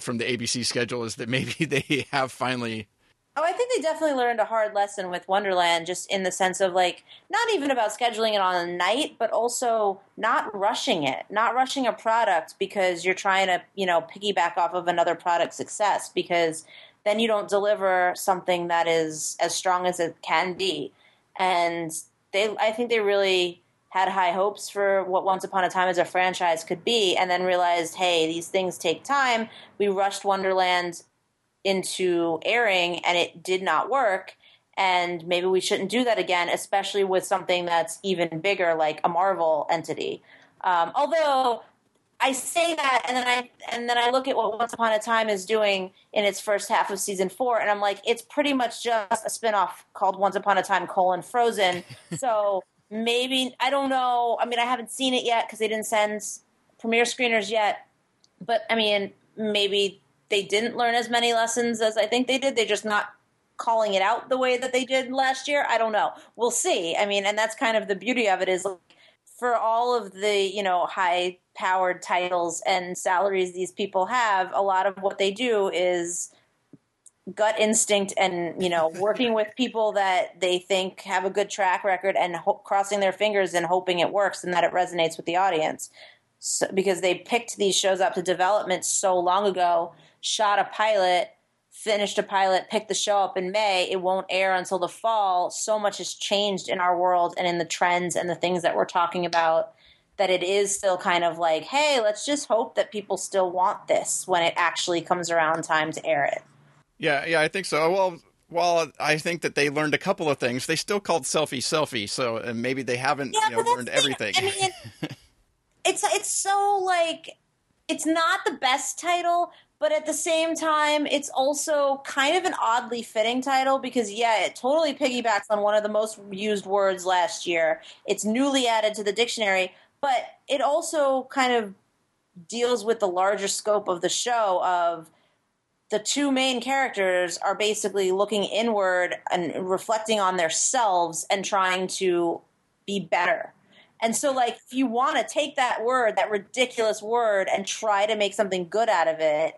C: from the ABC schedule is that maybe they have finally
D: Oh, I think they definitely learned a hard lesson with Wonderland, just in the sense of like not even about scheduling it on a night, but also not rushing it, not rushing a product because you're trying to, you know, piggyback off of another product's success because then you don't deliver something that is as strong as it can be. And they, I think they really had high hopes for what Once Upon a Time as a franchise could be, and then realized, hey, these things take time. We rushed Wonderland into airing and it did not work and maybe we shouldn't do that again especially with something that's even bigger like a marvel entity um, although i say that and then i and then i look at what once upon a time is doing in its first half of season four and i'm like it's pretty much just a spin-off called once upon a time colon frozen so maybe i don't know i mean i haven't seen it yet because they didn't send premiere screeners yet but i mean maybe they didn't learn as many lessons as I think they did. They're just not calling it out the way that they did last year. I don't know. We'll see. I mean, and that's kind of the beauty of it is like, for all of the, you know, high powered titles and salaries these people have, a lot of what they do is gut instinct and, you know, working with people that they think have a good track record and ho- crossing their fingers and hoping it works and that it resonates with the audience. So, because they picked these shows up to development so long ago shot a pilot, finished a pilot, picked the show up in May. It won't air until the fall. So much has changed in our world and in the trends and the things that we're talking about that it is still kind of like, hey, let's just hope that people still want this when it actually comes around time to air it.
C: Yeah, yeah, I think so. Well, while I think that they learned a couple of things, they still called selfie selfie. So maybe they haven't
D: Yeah,
C: you know, learned everything.
D: I mean, it's it's so like it's not the best title, but at the same time, it's also kind of an oddly fitting title because yeah, it totally piggybacks on one of the most used words last year. It's newly added to the dictionary, but it also kind of deals with the larger scope of the show of the two main characters are basically looking inward and reflecting on themselves and trying to be better. And so, like, if you want to take that word, that ridiculous word, and try to make something good out of it,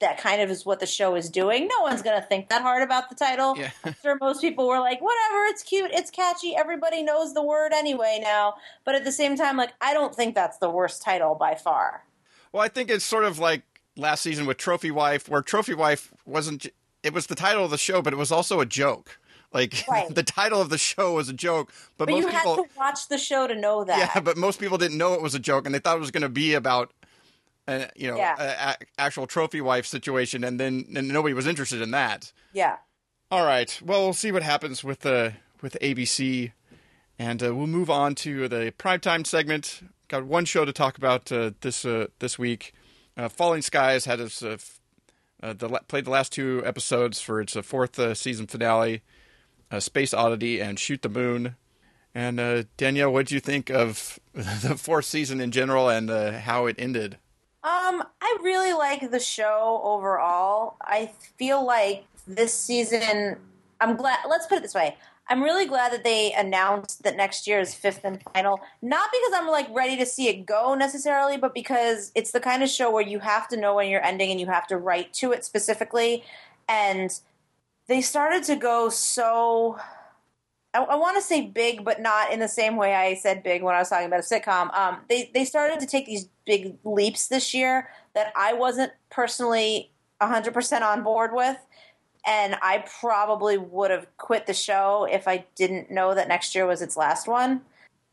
D: that kind of is what the show is doing. No one's going to think that hard about the title.
C: Yeah.
D: Sure most people were like, whatever, it's cute, it's catchy, everybody knows the word anyway now. But at the same time, like, I don't think that's the worst title by far.
C: Well, I think it's sort of like last season with Trophy Wife, where Trophy Wife wasn't, it was the title of the show, but it was also a joke. Like
D: Right.
C: the title of the show was a joke, but,
D: But
C: most
D: you
C: people,
D: had to watch the show to know that.
C: yeah, but most people didn't know it was a joke, and they thought it was going to be about, uh, you know,
D: Yeah.
C: a, a- actual Trophy Wife situation, and then and nobody was interested in that.
D: yeah.
C: All right. Well, we'll see what happens with the with ABC, and uh, we'll move on to the primetime segment. Got one show to talk about uh, this uh, this week. Uh, Falling Skies had its uh, uh, the played the last two episodes for its uh, fourth uh, season finale. Uh, Space Oddity and Shoot the Moon. And uh, Danielle, what did you think of the fourth season in general and uh, how it ended?
D: Um, I really like the show overall. I feel like this season, I'm glad, let's put it this way. I'm really glad that they announced that next year is fifth and final. Not because I'm like ready to see it go necessarily, but because it's the kind of show where you have to know when you're ending and you have to write to it specifically. And they started to go so I, I want to say big, but not in the same way I said big when I was talking about a sitcom. Um, they they started to take these big leaps this year that I wasn't personally 100% on board with, and I probably would have quit the show if I didn't know that next year was its last one.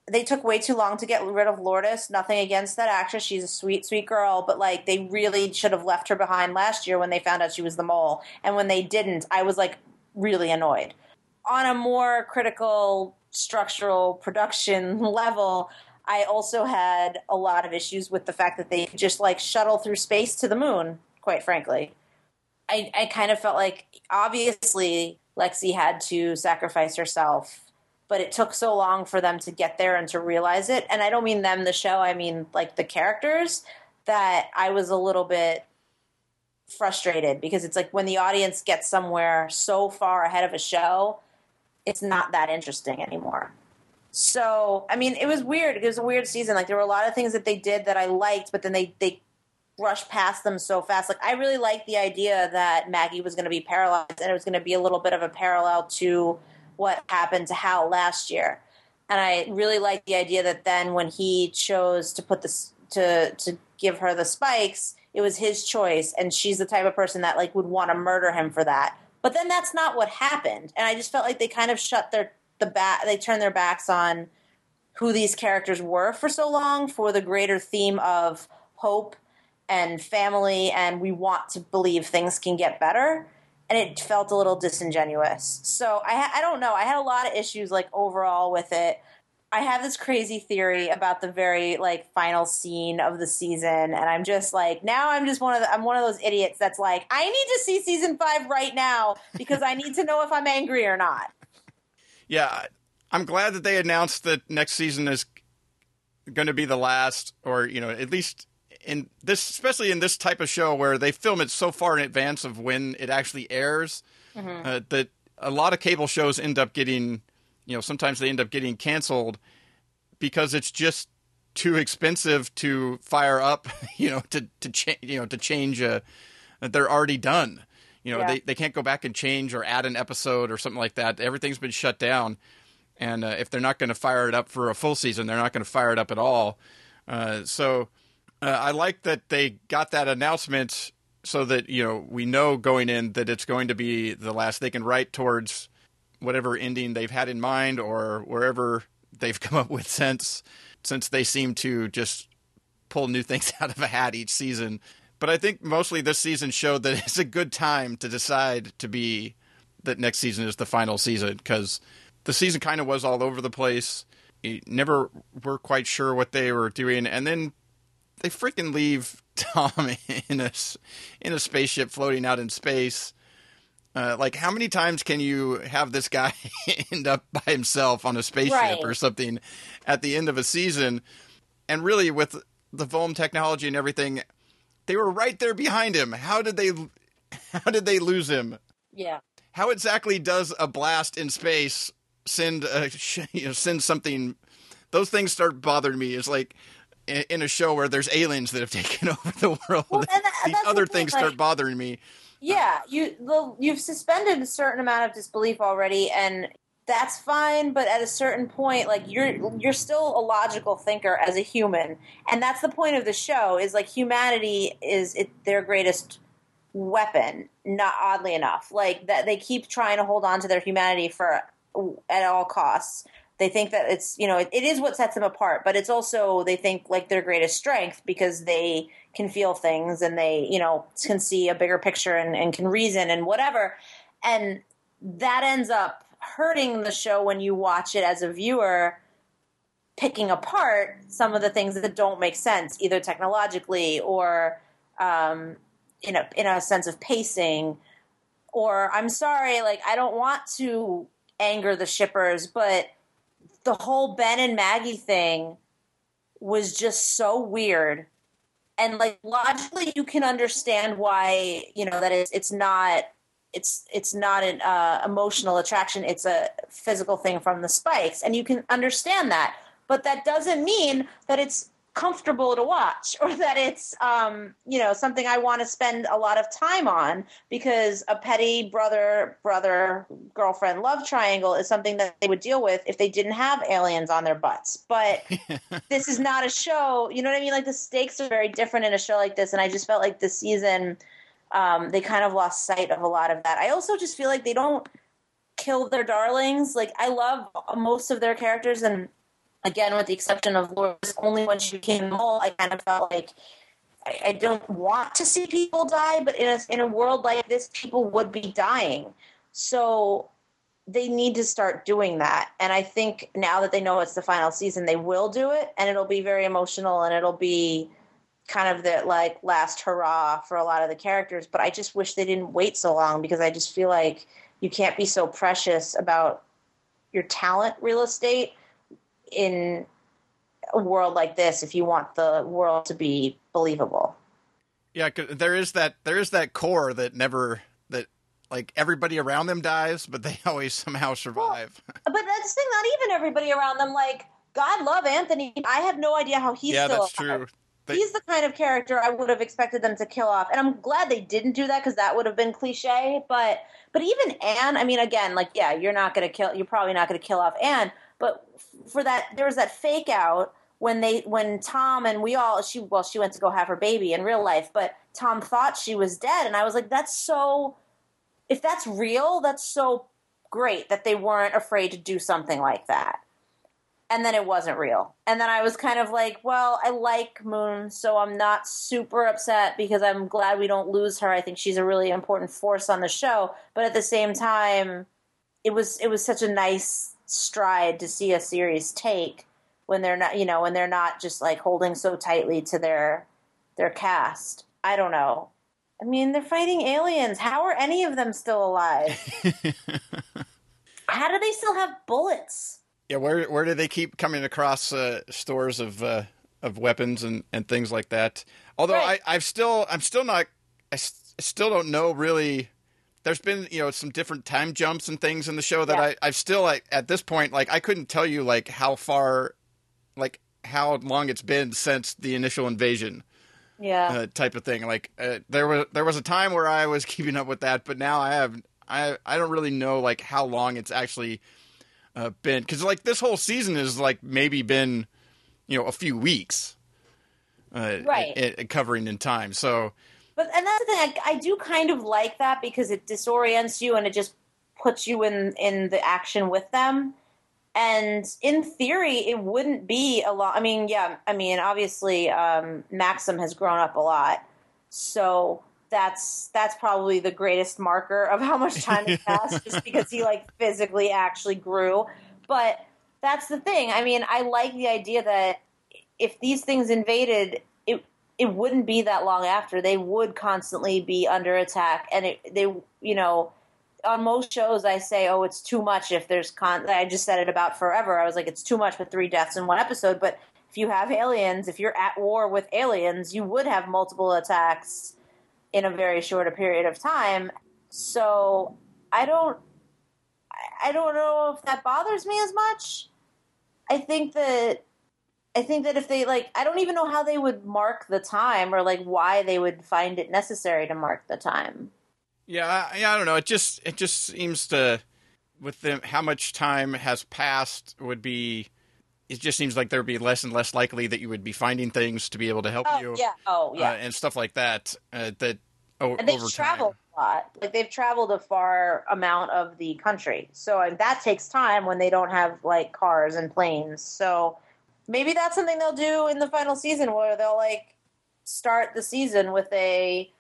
D: They took way too long to get rid of Lourdes. Nothing against that actress; she's a sweet, sweet girl. But like, they really should have left her behind last year when they found out she was the mole. And when they didn't, I was like really annoyed on a more critical structural production level, I also had a lot of issues with the fact that they just like shuttle through space to the moon, quite frankly. I, I kind of felt like obviously Lexi had to sacrifice herself, but it took so long for them to get there and to realize it. And I don't mean them, the show, I mean like the characters, that I was a little bit frustrated because it's like when the audience gets somewhere so far ahead of a show, it's not that interesting anymore. So, I mean, it was weird. It was a weird season. Like there were a lot of things that they did that I liked, but then they they rush past them so fast. Like I really liked the idea that Maggie was going to be paralyzed and it was going to be a little bit of a parallel to what happened to Hal last year. And I really liked the idea that then when he chose to put this to to give her the spikes, it was his choice and she's the type of person that like would want to murder him for that. But then that's not what happened. And I just felt like they kind of shut their the back they turned their backs on who these characters were for so long for the greater theme of hope and family and we want to believe things can get better. And it felt a little disingenuous. So i i don't know. I had a lot of issues like overall with it i have this crazy theory about the very like final scene of the season and i'm just like now i'm just one of the, i'm one of those idiots that's like i need to see season 5 right now because i need to know if i'm angry or not.
C: Yeah, I'm glad that they announced that next season is going to be the last, or you know, at least in this, especially in this type of show where they film it so far in advance of when it actually airs, uh, that a lot of cable shows end up getting, you know, sometimes they end up getting canceled because it's just too expensive to fire up, you know, to to change, you know, to change. Uh, they're already done. You know,
D: Yeah.
C: they they can't go back and change or add an episode or something like that. Everything's been shut down, and uh, if they're not going to fire it up for a full season, they're not going to fire it up at all. Uh, so uh, I like that they got that announcement so that you know we know going in that it's going to be the last. They can write towards whatever ending they've had in mind or wherever they've come up with since since they seem to just pull new things out of a hat each season. But I think mostly this season showed that it's a good time to decide to be that next season is the final season because the season kind of was all over the place. You never were quite sure what they were doing, and then they freaking leave Tom in a in a spaceship floating out in space. Uh, like, how many times can you have this guy end up by himself on a spaceship
D: Right.
C: or something at the end of a season? And really, with the foam technology and everything, they were right there behind him. How did they? How did they lose him?
D: yeah
C: How exactly does a blast in space send a you know send something? Those things start bothering me. It's like in a show where there's aliens that have taken over the world.
D: Well, that-
C: These
D: the
C: other
D: thing,
C: things
D: like-
C: start bothering me.
D: Yeah, you the, you've suspended a certain amount of disbelief already, and that's fine. But at a certain point, like you're you're still a logical thinker as a human, and that's the point of the show. Is like humanity is it, their greatest weapon. Not oddly enough, like that they keep trying to hold on to their humanity for at all costs. They think that it's you know it, it is what sets them apart, but it's also they think like their greatest strength because they can feel things and they you know can see a bigger picture and, and can reason and whatever, and that ends up hurting the show when you watch it as a viewer picking apart some of the things that don't make sense either technologically or um, in a in a sense of pacing. Or I'm sorry like I don't want to anger the shippers but the whole Ben and Maggie thing was just so weird. And like logically you can understand why you know that it's it's not it's it's not an uh, emotional attraction. It's a physical thing from the spikes. And you can understand that. But that doesn't mean that it's comfortable to watch or that it's um, you know something i want to spend a lot of time on because a petty brother brother girlfriend love triangle is something that they would deal with if they didn't have aliens on their butts. But this is not a show you know what i mean? Like the stakes are very different in a show like this and i just felt like this season um, they kind of lost sight of a lot of that. I also just feel like they don't kill their darlings. Like i love most of their characters and again with the exception of Lourdes, only when she became mole i kind of felt like I, I don't want to see people die but in a, in a world like this people would be dying so they need to start doing that. And I think now that they know it's the final season, they will do it, and it'll be very emotional, and it'll be kind of the like last hurrah for a lot of the characters. But I just wish they didn't wait so long because I just feel like you can't be so precious about your talent real estate in a world like this if you want the world to be believable.
C: Yeah, there is that there is that core that never that like everybody around them dies, but they always somehow survive.
D: But that's the thing, not even everybody around them. Like, God love Anthony. I have no idea how he's
C: yeah,
D: still
C: that's
D: alive.
C: true. They-
D: he's the kind of character I would have expected them to kill off, and I'm glad they didn't do that because that would have been cliche. But but even Anne, I mean, again, like yeah, you're not gonna kill, you're probably not gonna kill off Anne, but for that, there was that fake out when they when Tom and we all she well she went to go have her baby in real life, but Tom thought she was dead, and I was like, that's so. If that's real, that's so great that they weren't afraid to do something like that and then it wasn't real. And then I was kind of like, well, I like Moon, so I'm not super upset because I'm glad we don't lose her. I think she's a really important force on the show, but at the same time, it was it was such a nice stride to see a series take when they're not, you know, when they're not just like holding so tightly to their their cast. I don't know. I mean, they're fighting aliens. How are any of them still alive? How do they still have bullets?
C: Yeah, where where do they keep coming across uh, stores of uh, of weapons and, and things like that? Although
D: Right.
C: I I've still I'm still not I s- still don't know really. There's been you know some different time jumps and things in the show that
D: Yeah.
C: I I've still like at this point like I couldn't tell you like how far like how long it's been since the initial invasion
D: Yeah.
C: uh, type of thing. Like uh, there was there was a time where I was keeping up with that, but now I have I I don't really know like how long it's actually uh, been because like this whole season is like maybe been you know a few weeks, uh,
D: Right.
C: i- i- covering in time. So
D: But and that's the thing. I, I do kind of like that because it disorients you and it just puts you in in the action with them. And in theory, it wouldn't be a lot. I mean, yeah. I mean, obviously, um, Maxim has grown up a lot, so that's that's probably the greatest marker of how much time has passed, just because he like physically actually grew. But that's the thing. I mean, I like the idea that if these things invaded, it wouldn't be that long after. They would constantly be under attack, and it they you know on most shows I say, oh, it's too much if there's con. I just said it about Forever. I was like, it's too much with three deaths in one episode. But if you have aliens, if you're at war with aliens, you would have multiple attacks in a very short a period of time. So I don't. I don't know if that bothers me as much. I think that I think that if they like, I don't even know how they would mark the time or like why they would find it necessary to mark the time.
C: yeah, I, yeah, I don't know. It just it just seems to with them how much time has passed would be. It just seems like there would be less and less likely that you would be finding things to be able to help
D: Oh
C: you.
D: yeah, oh yeah.
C: uh, and stuff like that. Uh, that o-
D: and they've traveled a lot. Like they've traveled a far amount of the country, so and that takes time when they don't have like cars and planes. So maybe that's something they'll do in the final season, where they'll like start the season with a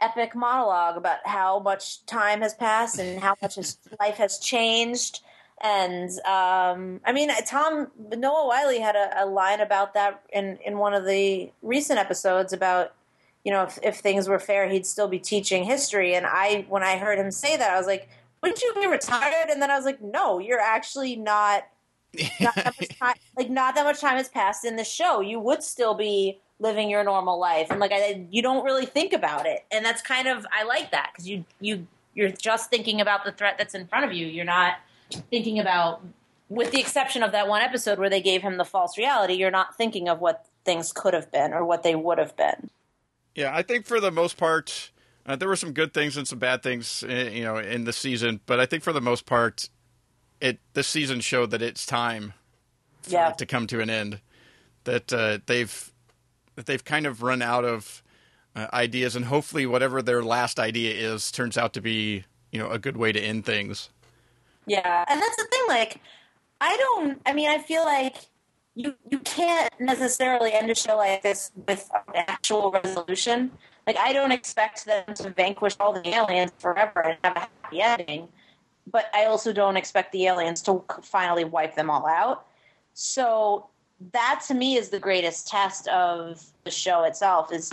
D: epic monologue about how much time has passed and how much his life has changed. And um, I mean, Tom Noah Wyle had a, a line about that in in one of the recent episodes about you know if, if things were fair, he'd still be teaching history. And I, when I heard him say that, I was like, wouldn't you be retired? And then I was like, no, you're actually not. Not time, like not that much time has passed in the show. You would still be living your normal life, and like I, you don't really think about it. And that's kind of I like that because you you you're just thinking about the threat that's in front of you. You're not thinking about, with the exception of that one episode where they gave him the false reality. You're not thinking of what things could have been or what they would have been.
C: Yeah, I think for the most part, uh, there were some good things and some bad things, uh, you know, in the season. But I think for the most part, it this season showed that it's time
D: Yeah.
C: it to come to an end. That uh, they've that they've kind of run out of uh, ideas, and hopefully, whatever their last idea is, turns out to be you know a good way to end things.
D: Yeah, and that's the thing. Like, I don't. I mean, I feel like you you can't necessarily end a show like this with an actual resolution. Like, I don't expect them to vanquish all the aliens forever and have a happy ending. But I also don't expect the aliens to finally wipe them all out. So that to me is the greatest test of the show itself. Is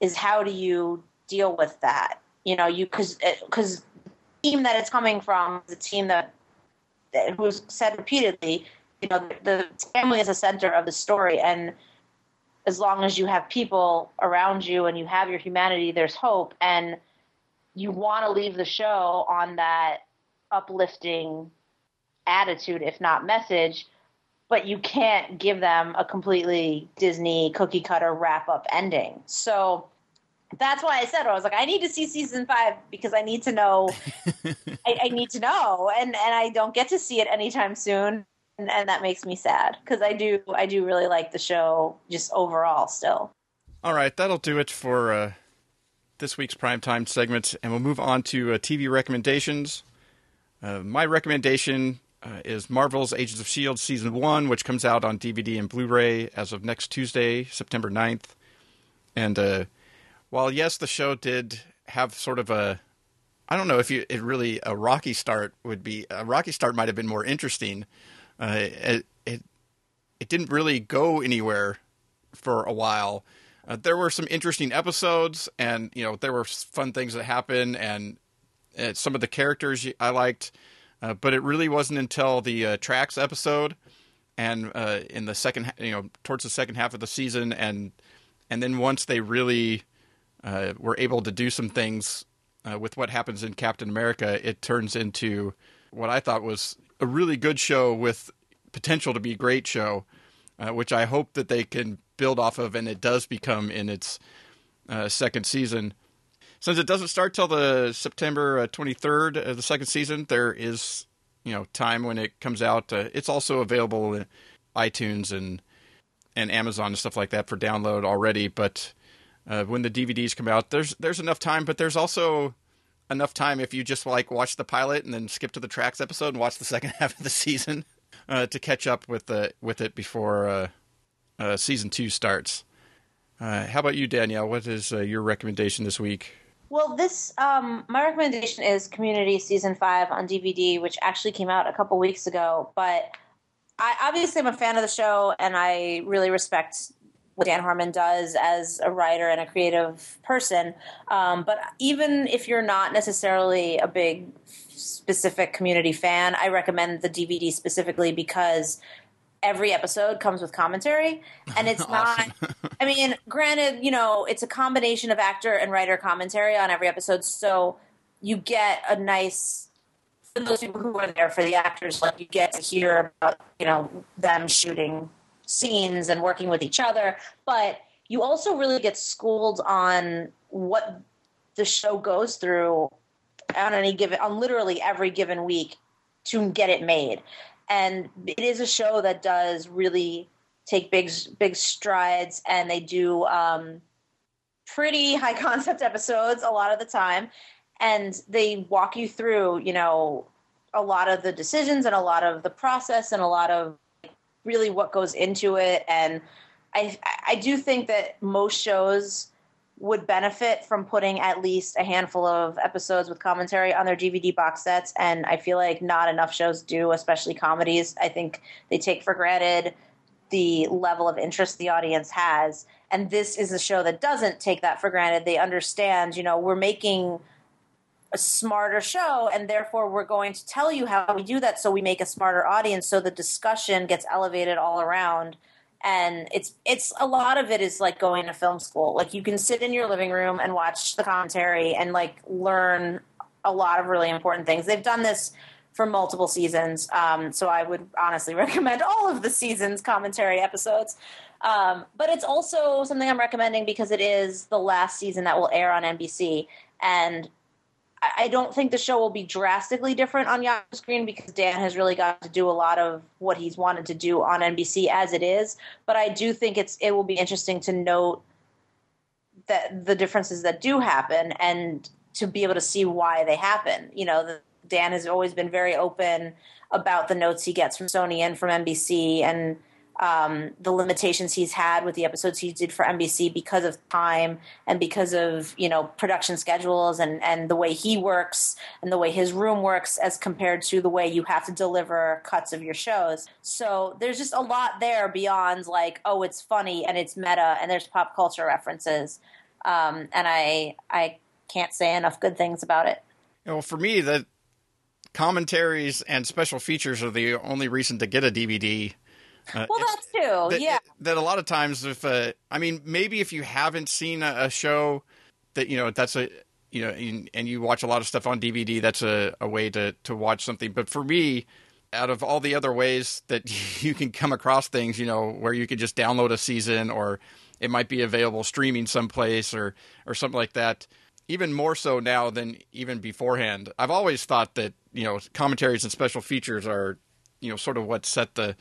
D: is how do you deal with that? You know, you because because eh, team that it's coming from the team that, that who's said repeatedly, you know, the family is the center of the story, and as long as you have people around you and you have your humanity, there's hope, and you want to leave the show on that uplifting attitude, if not message. but you can't give them a completely Disney cookie cutter wrap up ending. So that's why I said I was like, I need to see season five because I need to know. I, I, need to know, and and I don't get to see it anytime soon, and, and that makes me sad because I do I do really like the show just overall still.
C: All right, that'll do it for uh, this week's primetime segment, and we'll move on to uh, TV recommendations. Uh, my recommendation uh, is Marvel's Agents of S.H.I.E.L.D. Season 1, which comes out on DVD and Blu ray as of next Tuesday, September 9th. And uh, while, yes, the show did have sort of a. I don't know if you, it really a rocky start would be a rocky start might have been more interesting. Uh, it, it it didn't really go anywhere for a while. Uh, there were some interesting episodes, and you know there were fun things that happened, and uh, some of the characters I liked. Uh, but it really wasn't until the uh, tracks episode and uh, in the second, you know, towards the second half of the season, and and then once they really uh, were able to do some things with what happens in Captain America, it turns into what I thought was a really good show with potential to be a great show, which I hope that they can build off of, and it does become in its second season since it doesn't start till the September uh, 23rd of the second season, there is you know time when it comes out. Uh, it's also available in iTunes and and Amazon and stuff like that for download already. But uh, when the DVDs come out, there's there's enough time, but there's also enough time if you just like watch the pilot and then skip to the tracks episode and watch the second half of the season uh, to catch up with the with it before uh, uh, season two starts. how about you, Danielle? What is your recommendation this week?
D: Well, this um, my recommendation is Community season five on DVD, which actually came out a couple weeks ago. But I obviously am a fan of the show, and I really respect what Dan Harmon does as a writer and a creative person. Um, but even if you're not necessarily a big specific community fan, I recommend the DVD specifically because every episode comes with commentary and it's not i mean granted you know it's a combination of actor and writer commentary on every episode so you get a nice for those people who are there for the actors like you get to hear about you know them shooting scenes and working with each other but you also really get schooled on what the show goes through on any given on literally every given week to get it made and it is a show that does really take big big strides and they do um, pretty high concept episodes a lot of the time. And they walk you through you know a lot of the decisions and a lot of the process and a lot of really what goes into it. And i i do think that most shows would benefit from putting at least a handful of episodes with commentary on their DVD box sets, and I feel like not enough shows do, especially comedies. I think they take for granted the level of interest the audience has, and this is a show that doesn't take that for granted. They understand, you know, we're making a smarter show and therefore we're going to tell you how we do that so we make a smarter audience so the discussion gets elevated all around and it's it's a lot of it is like going to film school. Like you can sit in your living room and watch the commentary and like learn a lot of really important things. They've done this for multiple seasons um, so i would honestly recommend all of the seasons commentary episodes. Um, but it's also something i'm recommending because it is the last season that will air on nbc and I don't think the show will be drastically different on Yahoo Screen because Dan has really got to do a lot of what he's wanted to do on NBC as it is. But I do think it's it will be interesting to note that the differences that do happen and to be able to see why they happen. You know, Dan has always been very open about the notes he gets from Sony and from NBC and um, the limitations he's had with the episodes he did for NBC because of time and because of you know production schedules and and the way he works and the way his room works as compared to the way you have to deliver cuts of your shows. So there's just a lot there beyond like oh it's funny and it's meta and there's pop culture references, um, and I I can't say enough good things about it.
C: well, for me the commentaries and special features are the only reason to get a DVD
D: uh, well, that's too.
C: That,
D: yeah.
C: That a lot of times, if uh, I mean, maybe if you haven't seen a, a, show that you know that's a you know and, and, you watch a lot of stuff on DVD, that's a, a way to to watch something. But for me, out of all the other ways that you can come across things, you know, where you could just download a season or it might be available streaming someplace or or something like that. Even more so now than even beforehand. I've always thought that you know commentaries and special features are you know sort of what set the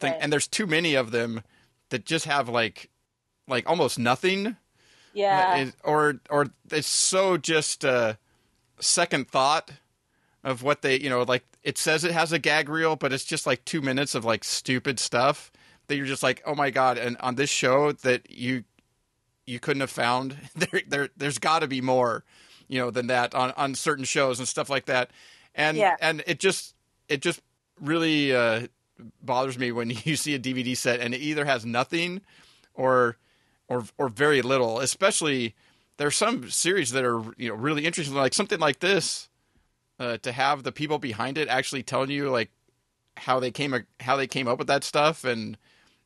C: thing.
D: Right.
C: And there's too many of them that just have like like almost nothing
D: Yeah.
C: it- or or it's so just uh, second thought of what they you know like it says it has a gag reel, but it's just like two minutes of like stupid stuff that you're just like oh my god and on this show that you you couldn't have found there there there's got to be more you know than that on on certain shows and stuff like that and
D: Yeah.
C: and it just it just really uh, bothers me when you see a DVD set and it either has nothing or or or very little. Especially there's some series that are you know really interesting, like something like this. Uh, to have the people behind it actually telling you like how they came how they came up with that stuff and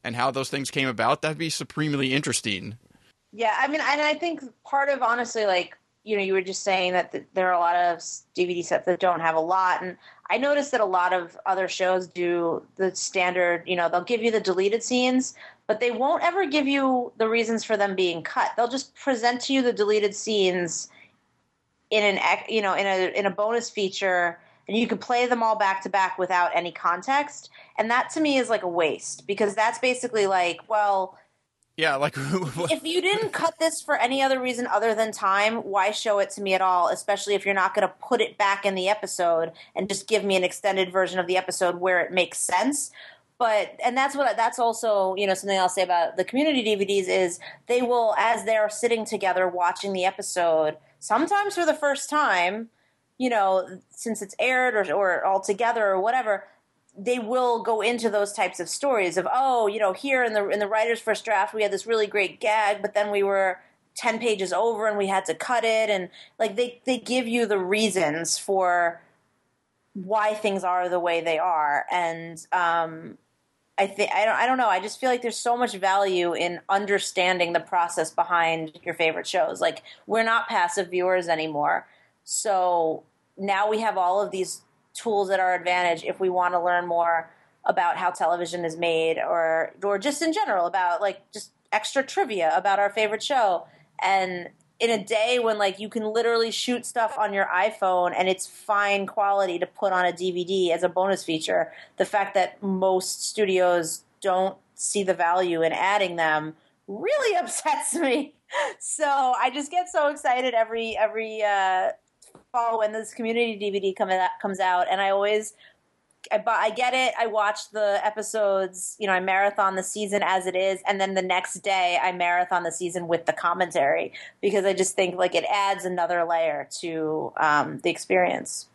C: and how those things came about, that'd be supremely interesting.
D: Yeah, I mean, and I think part of honestly, like you know, you were just saying that th- there are a lot of DVD sets that don't have a lot, and I noticed that a lot of other shows do the standard. You know, they'll give you the deleted scenes, but they won't ever give you the reasons for them being cut. They'll just present to you the deleted scenes in an you know in a in a bonus feature and you can play them all back to back without any context and that to me is like a waste because that's basically like well
C: Yeah, like
D: if you didn't cut this for any other reason other than time, why show it to me at all? Especially if you're not going to put it back in the episode and just give me an extended version of the episode where it makes sense. But and that's what that's also you know something I'll say about the community DVDs is they will as they're sitting together watching the episode sometimes for the first time, you know since it's aired or or all together or whatever they will go into those types of stories of oh you know here in the in the writer's first draft we had this really great gag but then we were 10 pages over and we had to cut it. And like they they give you the reasons for why things are the way they are. And um I think I don't I don't know. I just feel like there's so much value in understanding the process behind your favorite shows. Like we're not passive viewers anymore. So now we have all of these tools at our advantage if we want to learn more about how television is made or or just in general about like just extra trivia about our favorite show. And in a day when like you can literally shoot stuff on your iPhone and it's fine quality to put on a DVD as a bonus feature the fact that most studios don't see the value in adding them really upsets me. So I just get so excited every every uh fall when this community DVD come out, comes out, and I always. I, bu- I get it. I watch the episodes, you know, I marathon the season as it is, and then the next day I marathon the season with the commentary because I just think like it adds another layer to um, the experience.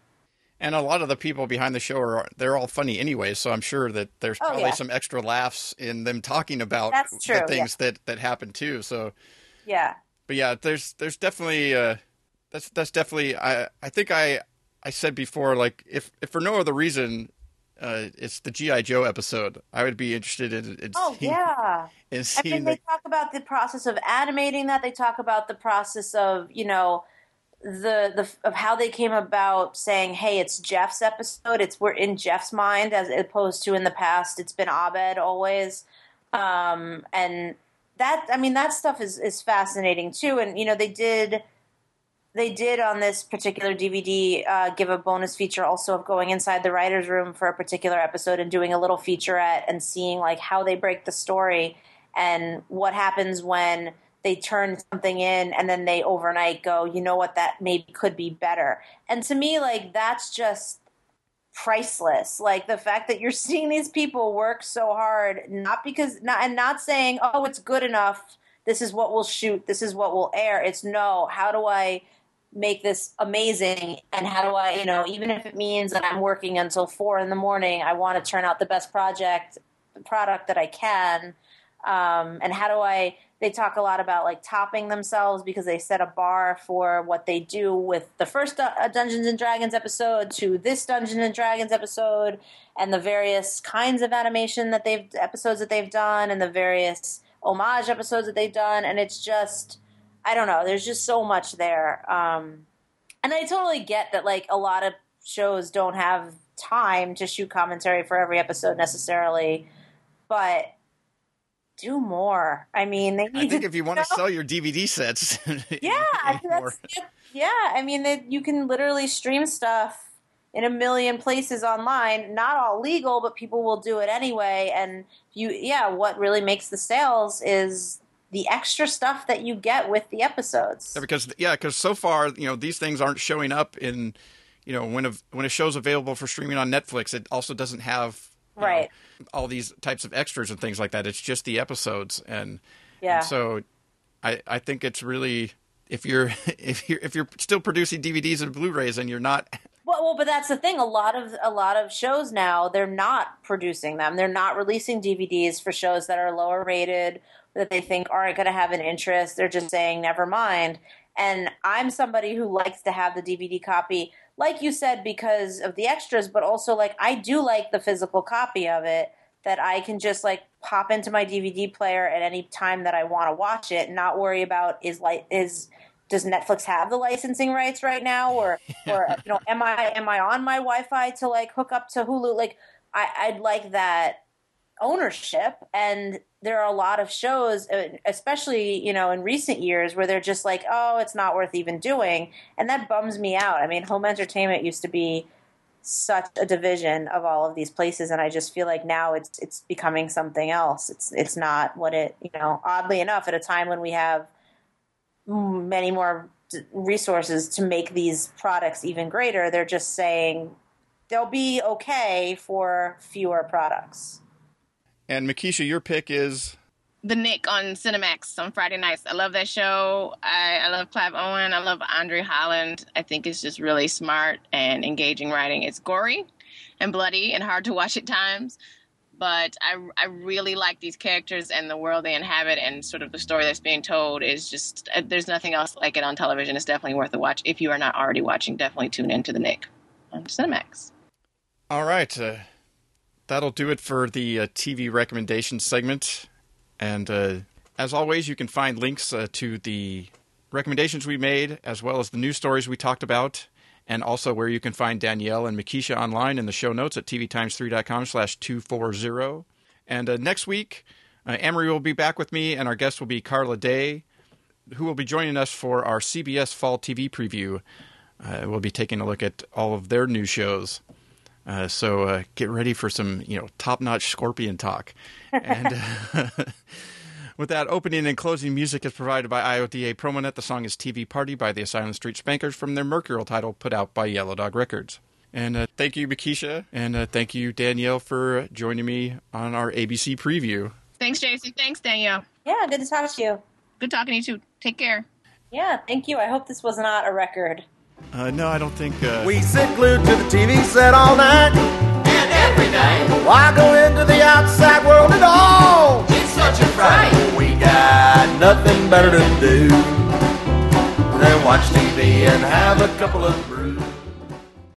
C: and a lot of the people behind the show are they're all funny anyway, so I'm sure that there's
D: Oh,
C: probably
D: yeah.
C: some extra laughs in them talking about
D: true,
C: the things that that happen too. So
D: Yeah,
C: but yeah, there's there's definitely uh, that's that's definitely I I think I I said before like if if for no other reason uh, it's the GI Joe episode I would be interested in, in
D: Oh
C: seeing,
D: yeah.
C: in
D: I mean,
C: the,
D: they talk about the process of animating that. They talk about the process of you know the the of how they came about saying, "Hey, it's Jeff's episode. It's we're in Jeff's mind," as opposed to in the past, it's been Abed always. Um, and that I mean, that stuff is is fascinating too. And you know, they did they did on this particular DVD uh, give a bonus feature also of going inside the writer's room for a particular episode and doing a little featurette and seeing like how they break the story and what happens when they turn something in and then they overnight go, you know what, that maybe could be better. And to me, like that's just priceless. Like the fact that you're seeing these people work so hard, not because not and not saying, oh, it's good enough. This is what we'll shoot. This is what we'll air. It's no. How do I make this amazing? And how do I, you know, even if it means that I'm working until four in the morning, I want to turn out the best project product that I can. Um, and how do I? They talk a lot about like topping themselves because they set a bar for what they do with the first uh, Dungeons and Dragons episode to this Dungeons and Dragons episode, and the various kinds of animation that they've episodes that they've done, and the various homage episodes that they've done, and it's just I don't know. There's just so much there, um, and I totally get that. Like a lot of shows don't have time to shoot commentary for every episode necessarily, but do more. I mean, they need
C: I think
D: to,
C: if you want to sell your DVD sets,
D: yeah, I think
C: more.
D: that's, yeah. I mean, that you can literally stream stuff in a million places online. Not all legal, but people will do it anyway. And you, yeah, what really makes the sales is the extra stuff that you get with the episodes.
C: Yeah, because yeah, because so far you know these things aren't showing up in you know when a when a show's available for streaming on Netflix, it also doesn't have you know,
D: Right.
C: all these types of extras and things like that. It's just the episodes, and,
D: Yeah.
C: and so I I think it's really if you're if you're if you're still producing DVDs and Blu-rays and you're not
D: Well, well, but that's the thing. A lot of a lot of shows now they're not producing them. They're not releasing DVDs for shows that are lower rated that they think aren't going to have an interest. They're just saying never mind. And I'm somebody who likes to have the DVD copy, like you said, because of the extras, but also like I do like the physical copy of it that I can just like pop into my DVD player at any time that I want to watch it, and not worry about is like is does Netflix have the licensing rights right now, or or you know, am I am I on my Wi-Fi to like hook up to Hulu? Like, I, I'd like that ownership, and there are a lot of shows, uh, especially you know in recent years, where they're just like, oh, it's not worth even doing, and that bums me out. I mean, home entertainment used to be such a division of all of these places and I just feel like now it's it's becoming something else. It's it's not what it, you know, oddly enough at a time when we have many more resources to make these products even greater, they're just saying they'll be okay for fewer products.
C: And Mekeisha, your pick is
E: The Knick on Cinemax on Friday nights. I love that show. I, I love Clive Owen. I love Andre Holland. I think it's just really smart and engaging writing. It's gory and bloody and hard to watch at times, but I, I really like these characters and the world they inhabit and sort of the story that's being told is just, uh, there's nothing else like it on television. It's definitely worth a watch. If you are not already watching, definitely tune into The Knick on Cinemax.
C: All right. Uh, that'll do it for the uh, TV recommendation segment. And uh, as always, you can find links uh, to the recommendations we made, as well as the news stories we talked about, and also where you can find Danielle and Mekeisha online in the show notes at tvtimes3.com slash 240. And uh, next week, uh, Amory will be back with me, and our guest will be Carla Day, who will be joining us for our CBS Fall TV preview. Uh, we'll be taking a look at all of their new shows. Uh, so uh, get ready for some, you know, top-notch Scorpion talk. And uh, with that, opening and closing music is provided by IODA Promonet. The song is "TV Party" by the Asylum Street Spankers from their Mercurial title, put out by Yellow Dog Records. And uh, thank you, Mekeisha, and uh, thank you, Danielle, for joining me on our ABC preview.
E: Thanks, JC. Thanks, Danielle.
D: Yeah, good to talk to you.
E: Good talking to you too. Take care.
D: Yeah, thank you. I hope this was not a record.
C: Uh, no, I don't think. Uh,
A: We sit glued to the TV set all night.
B: And every day,
A: Why go into the outside world at all?
B: it's such a fright.
A: We got nothing better to do than watch TV and have a couple of brews.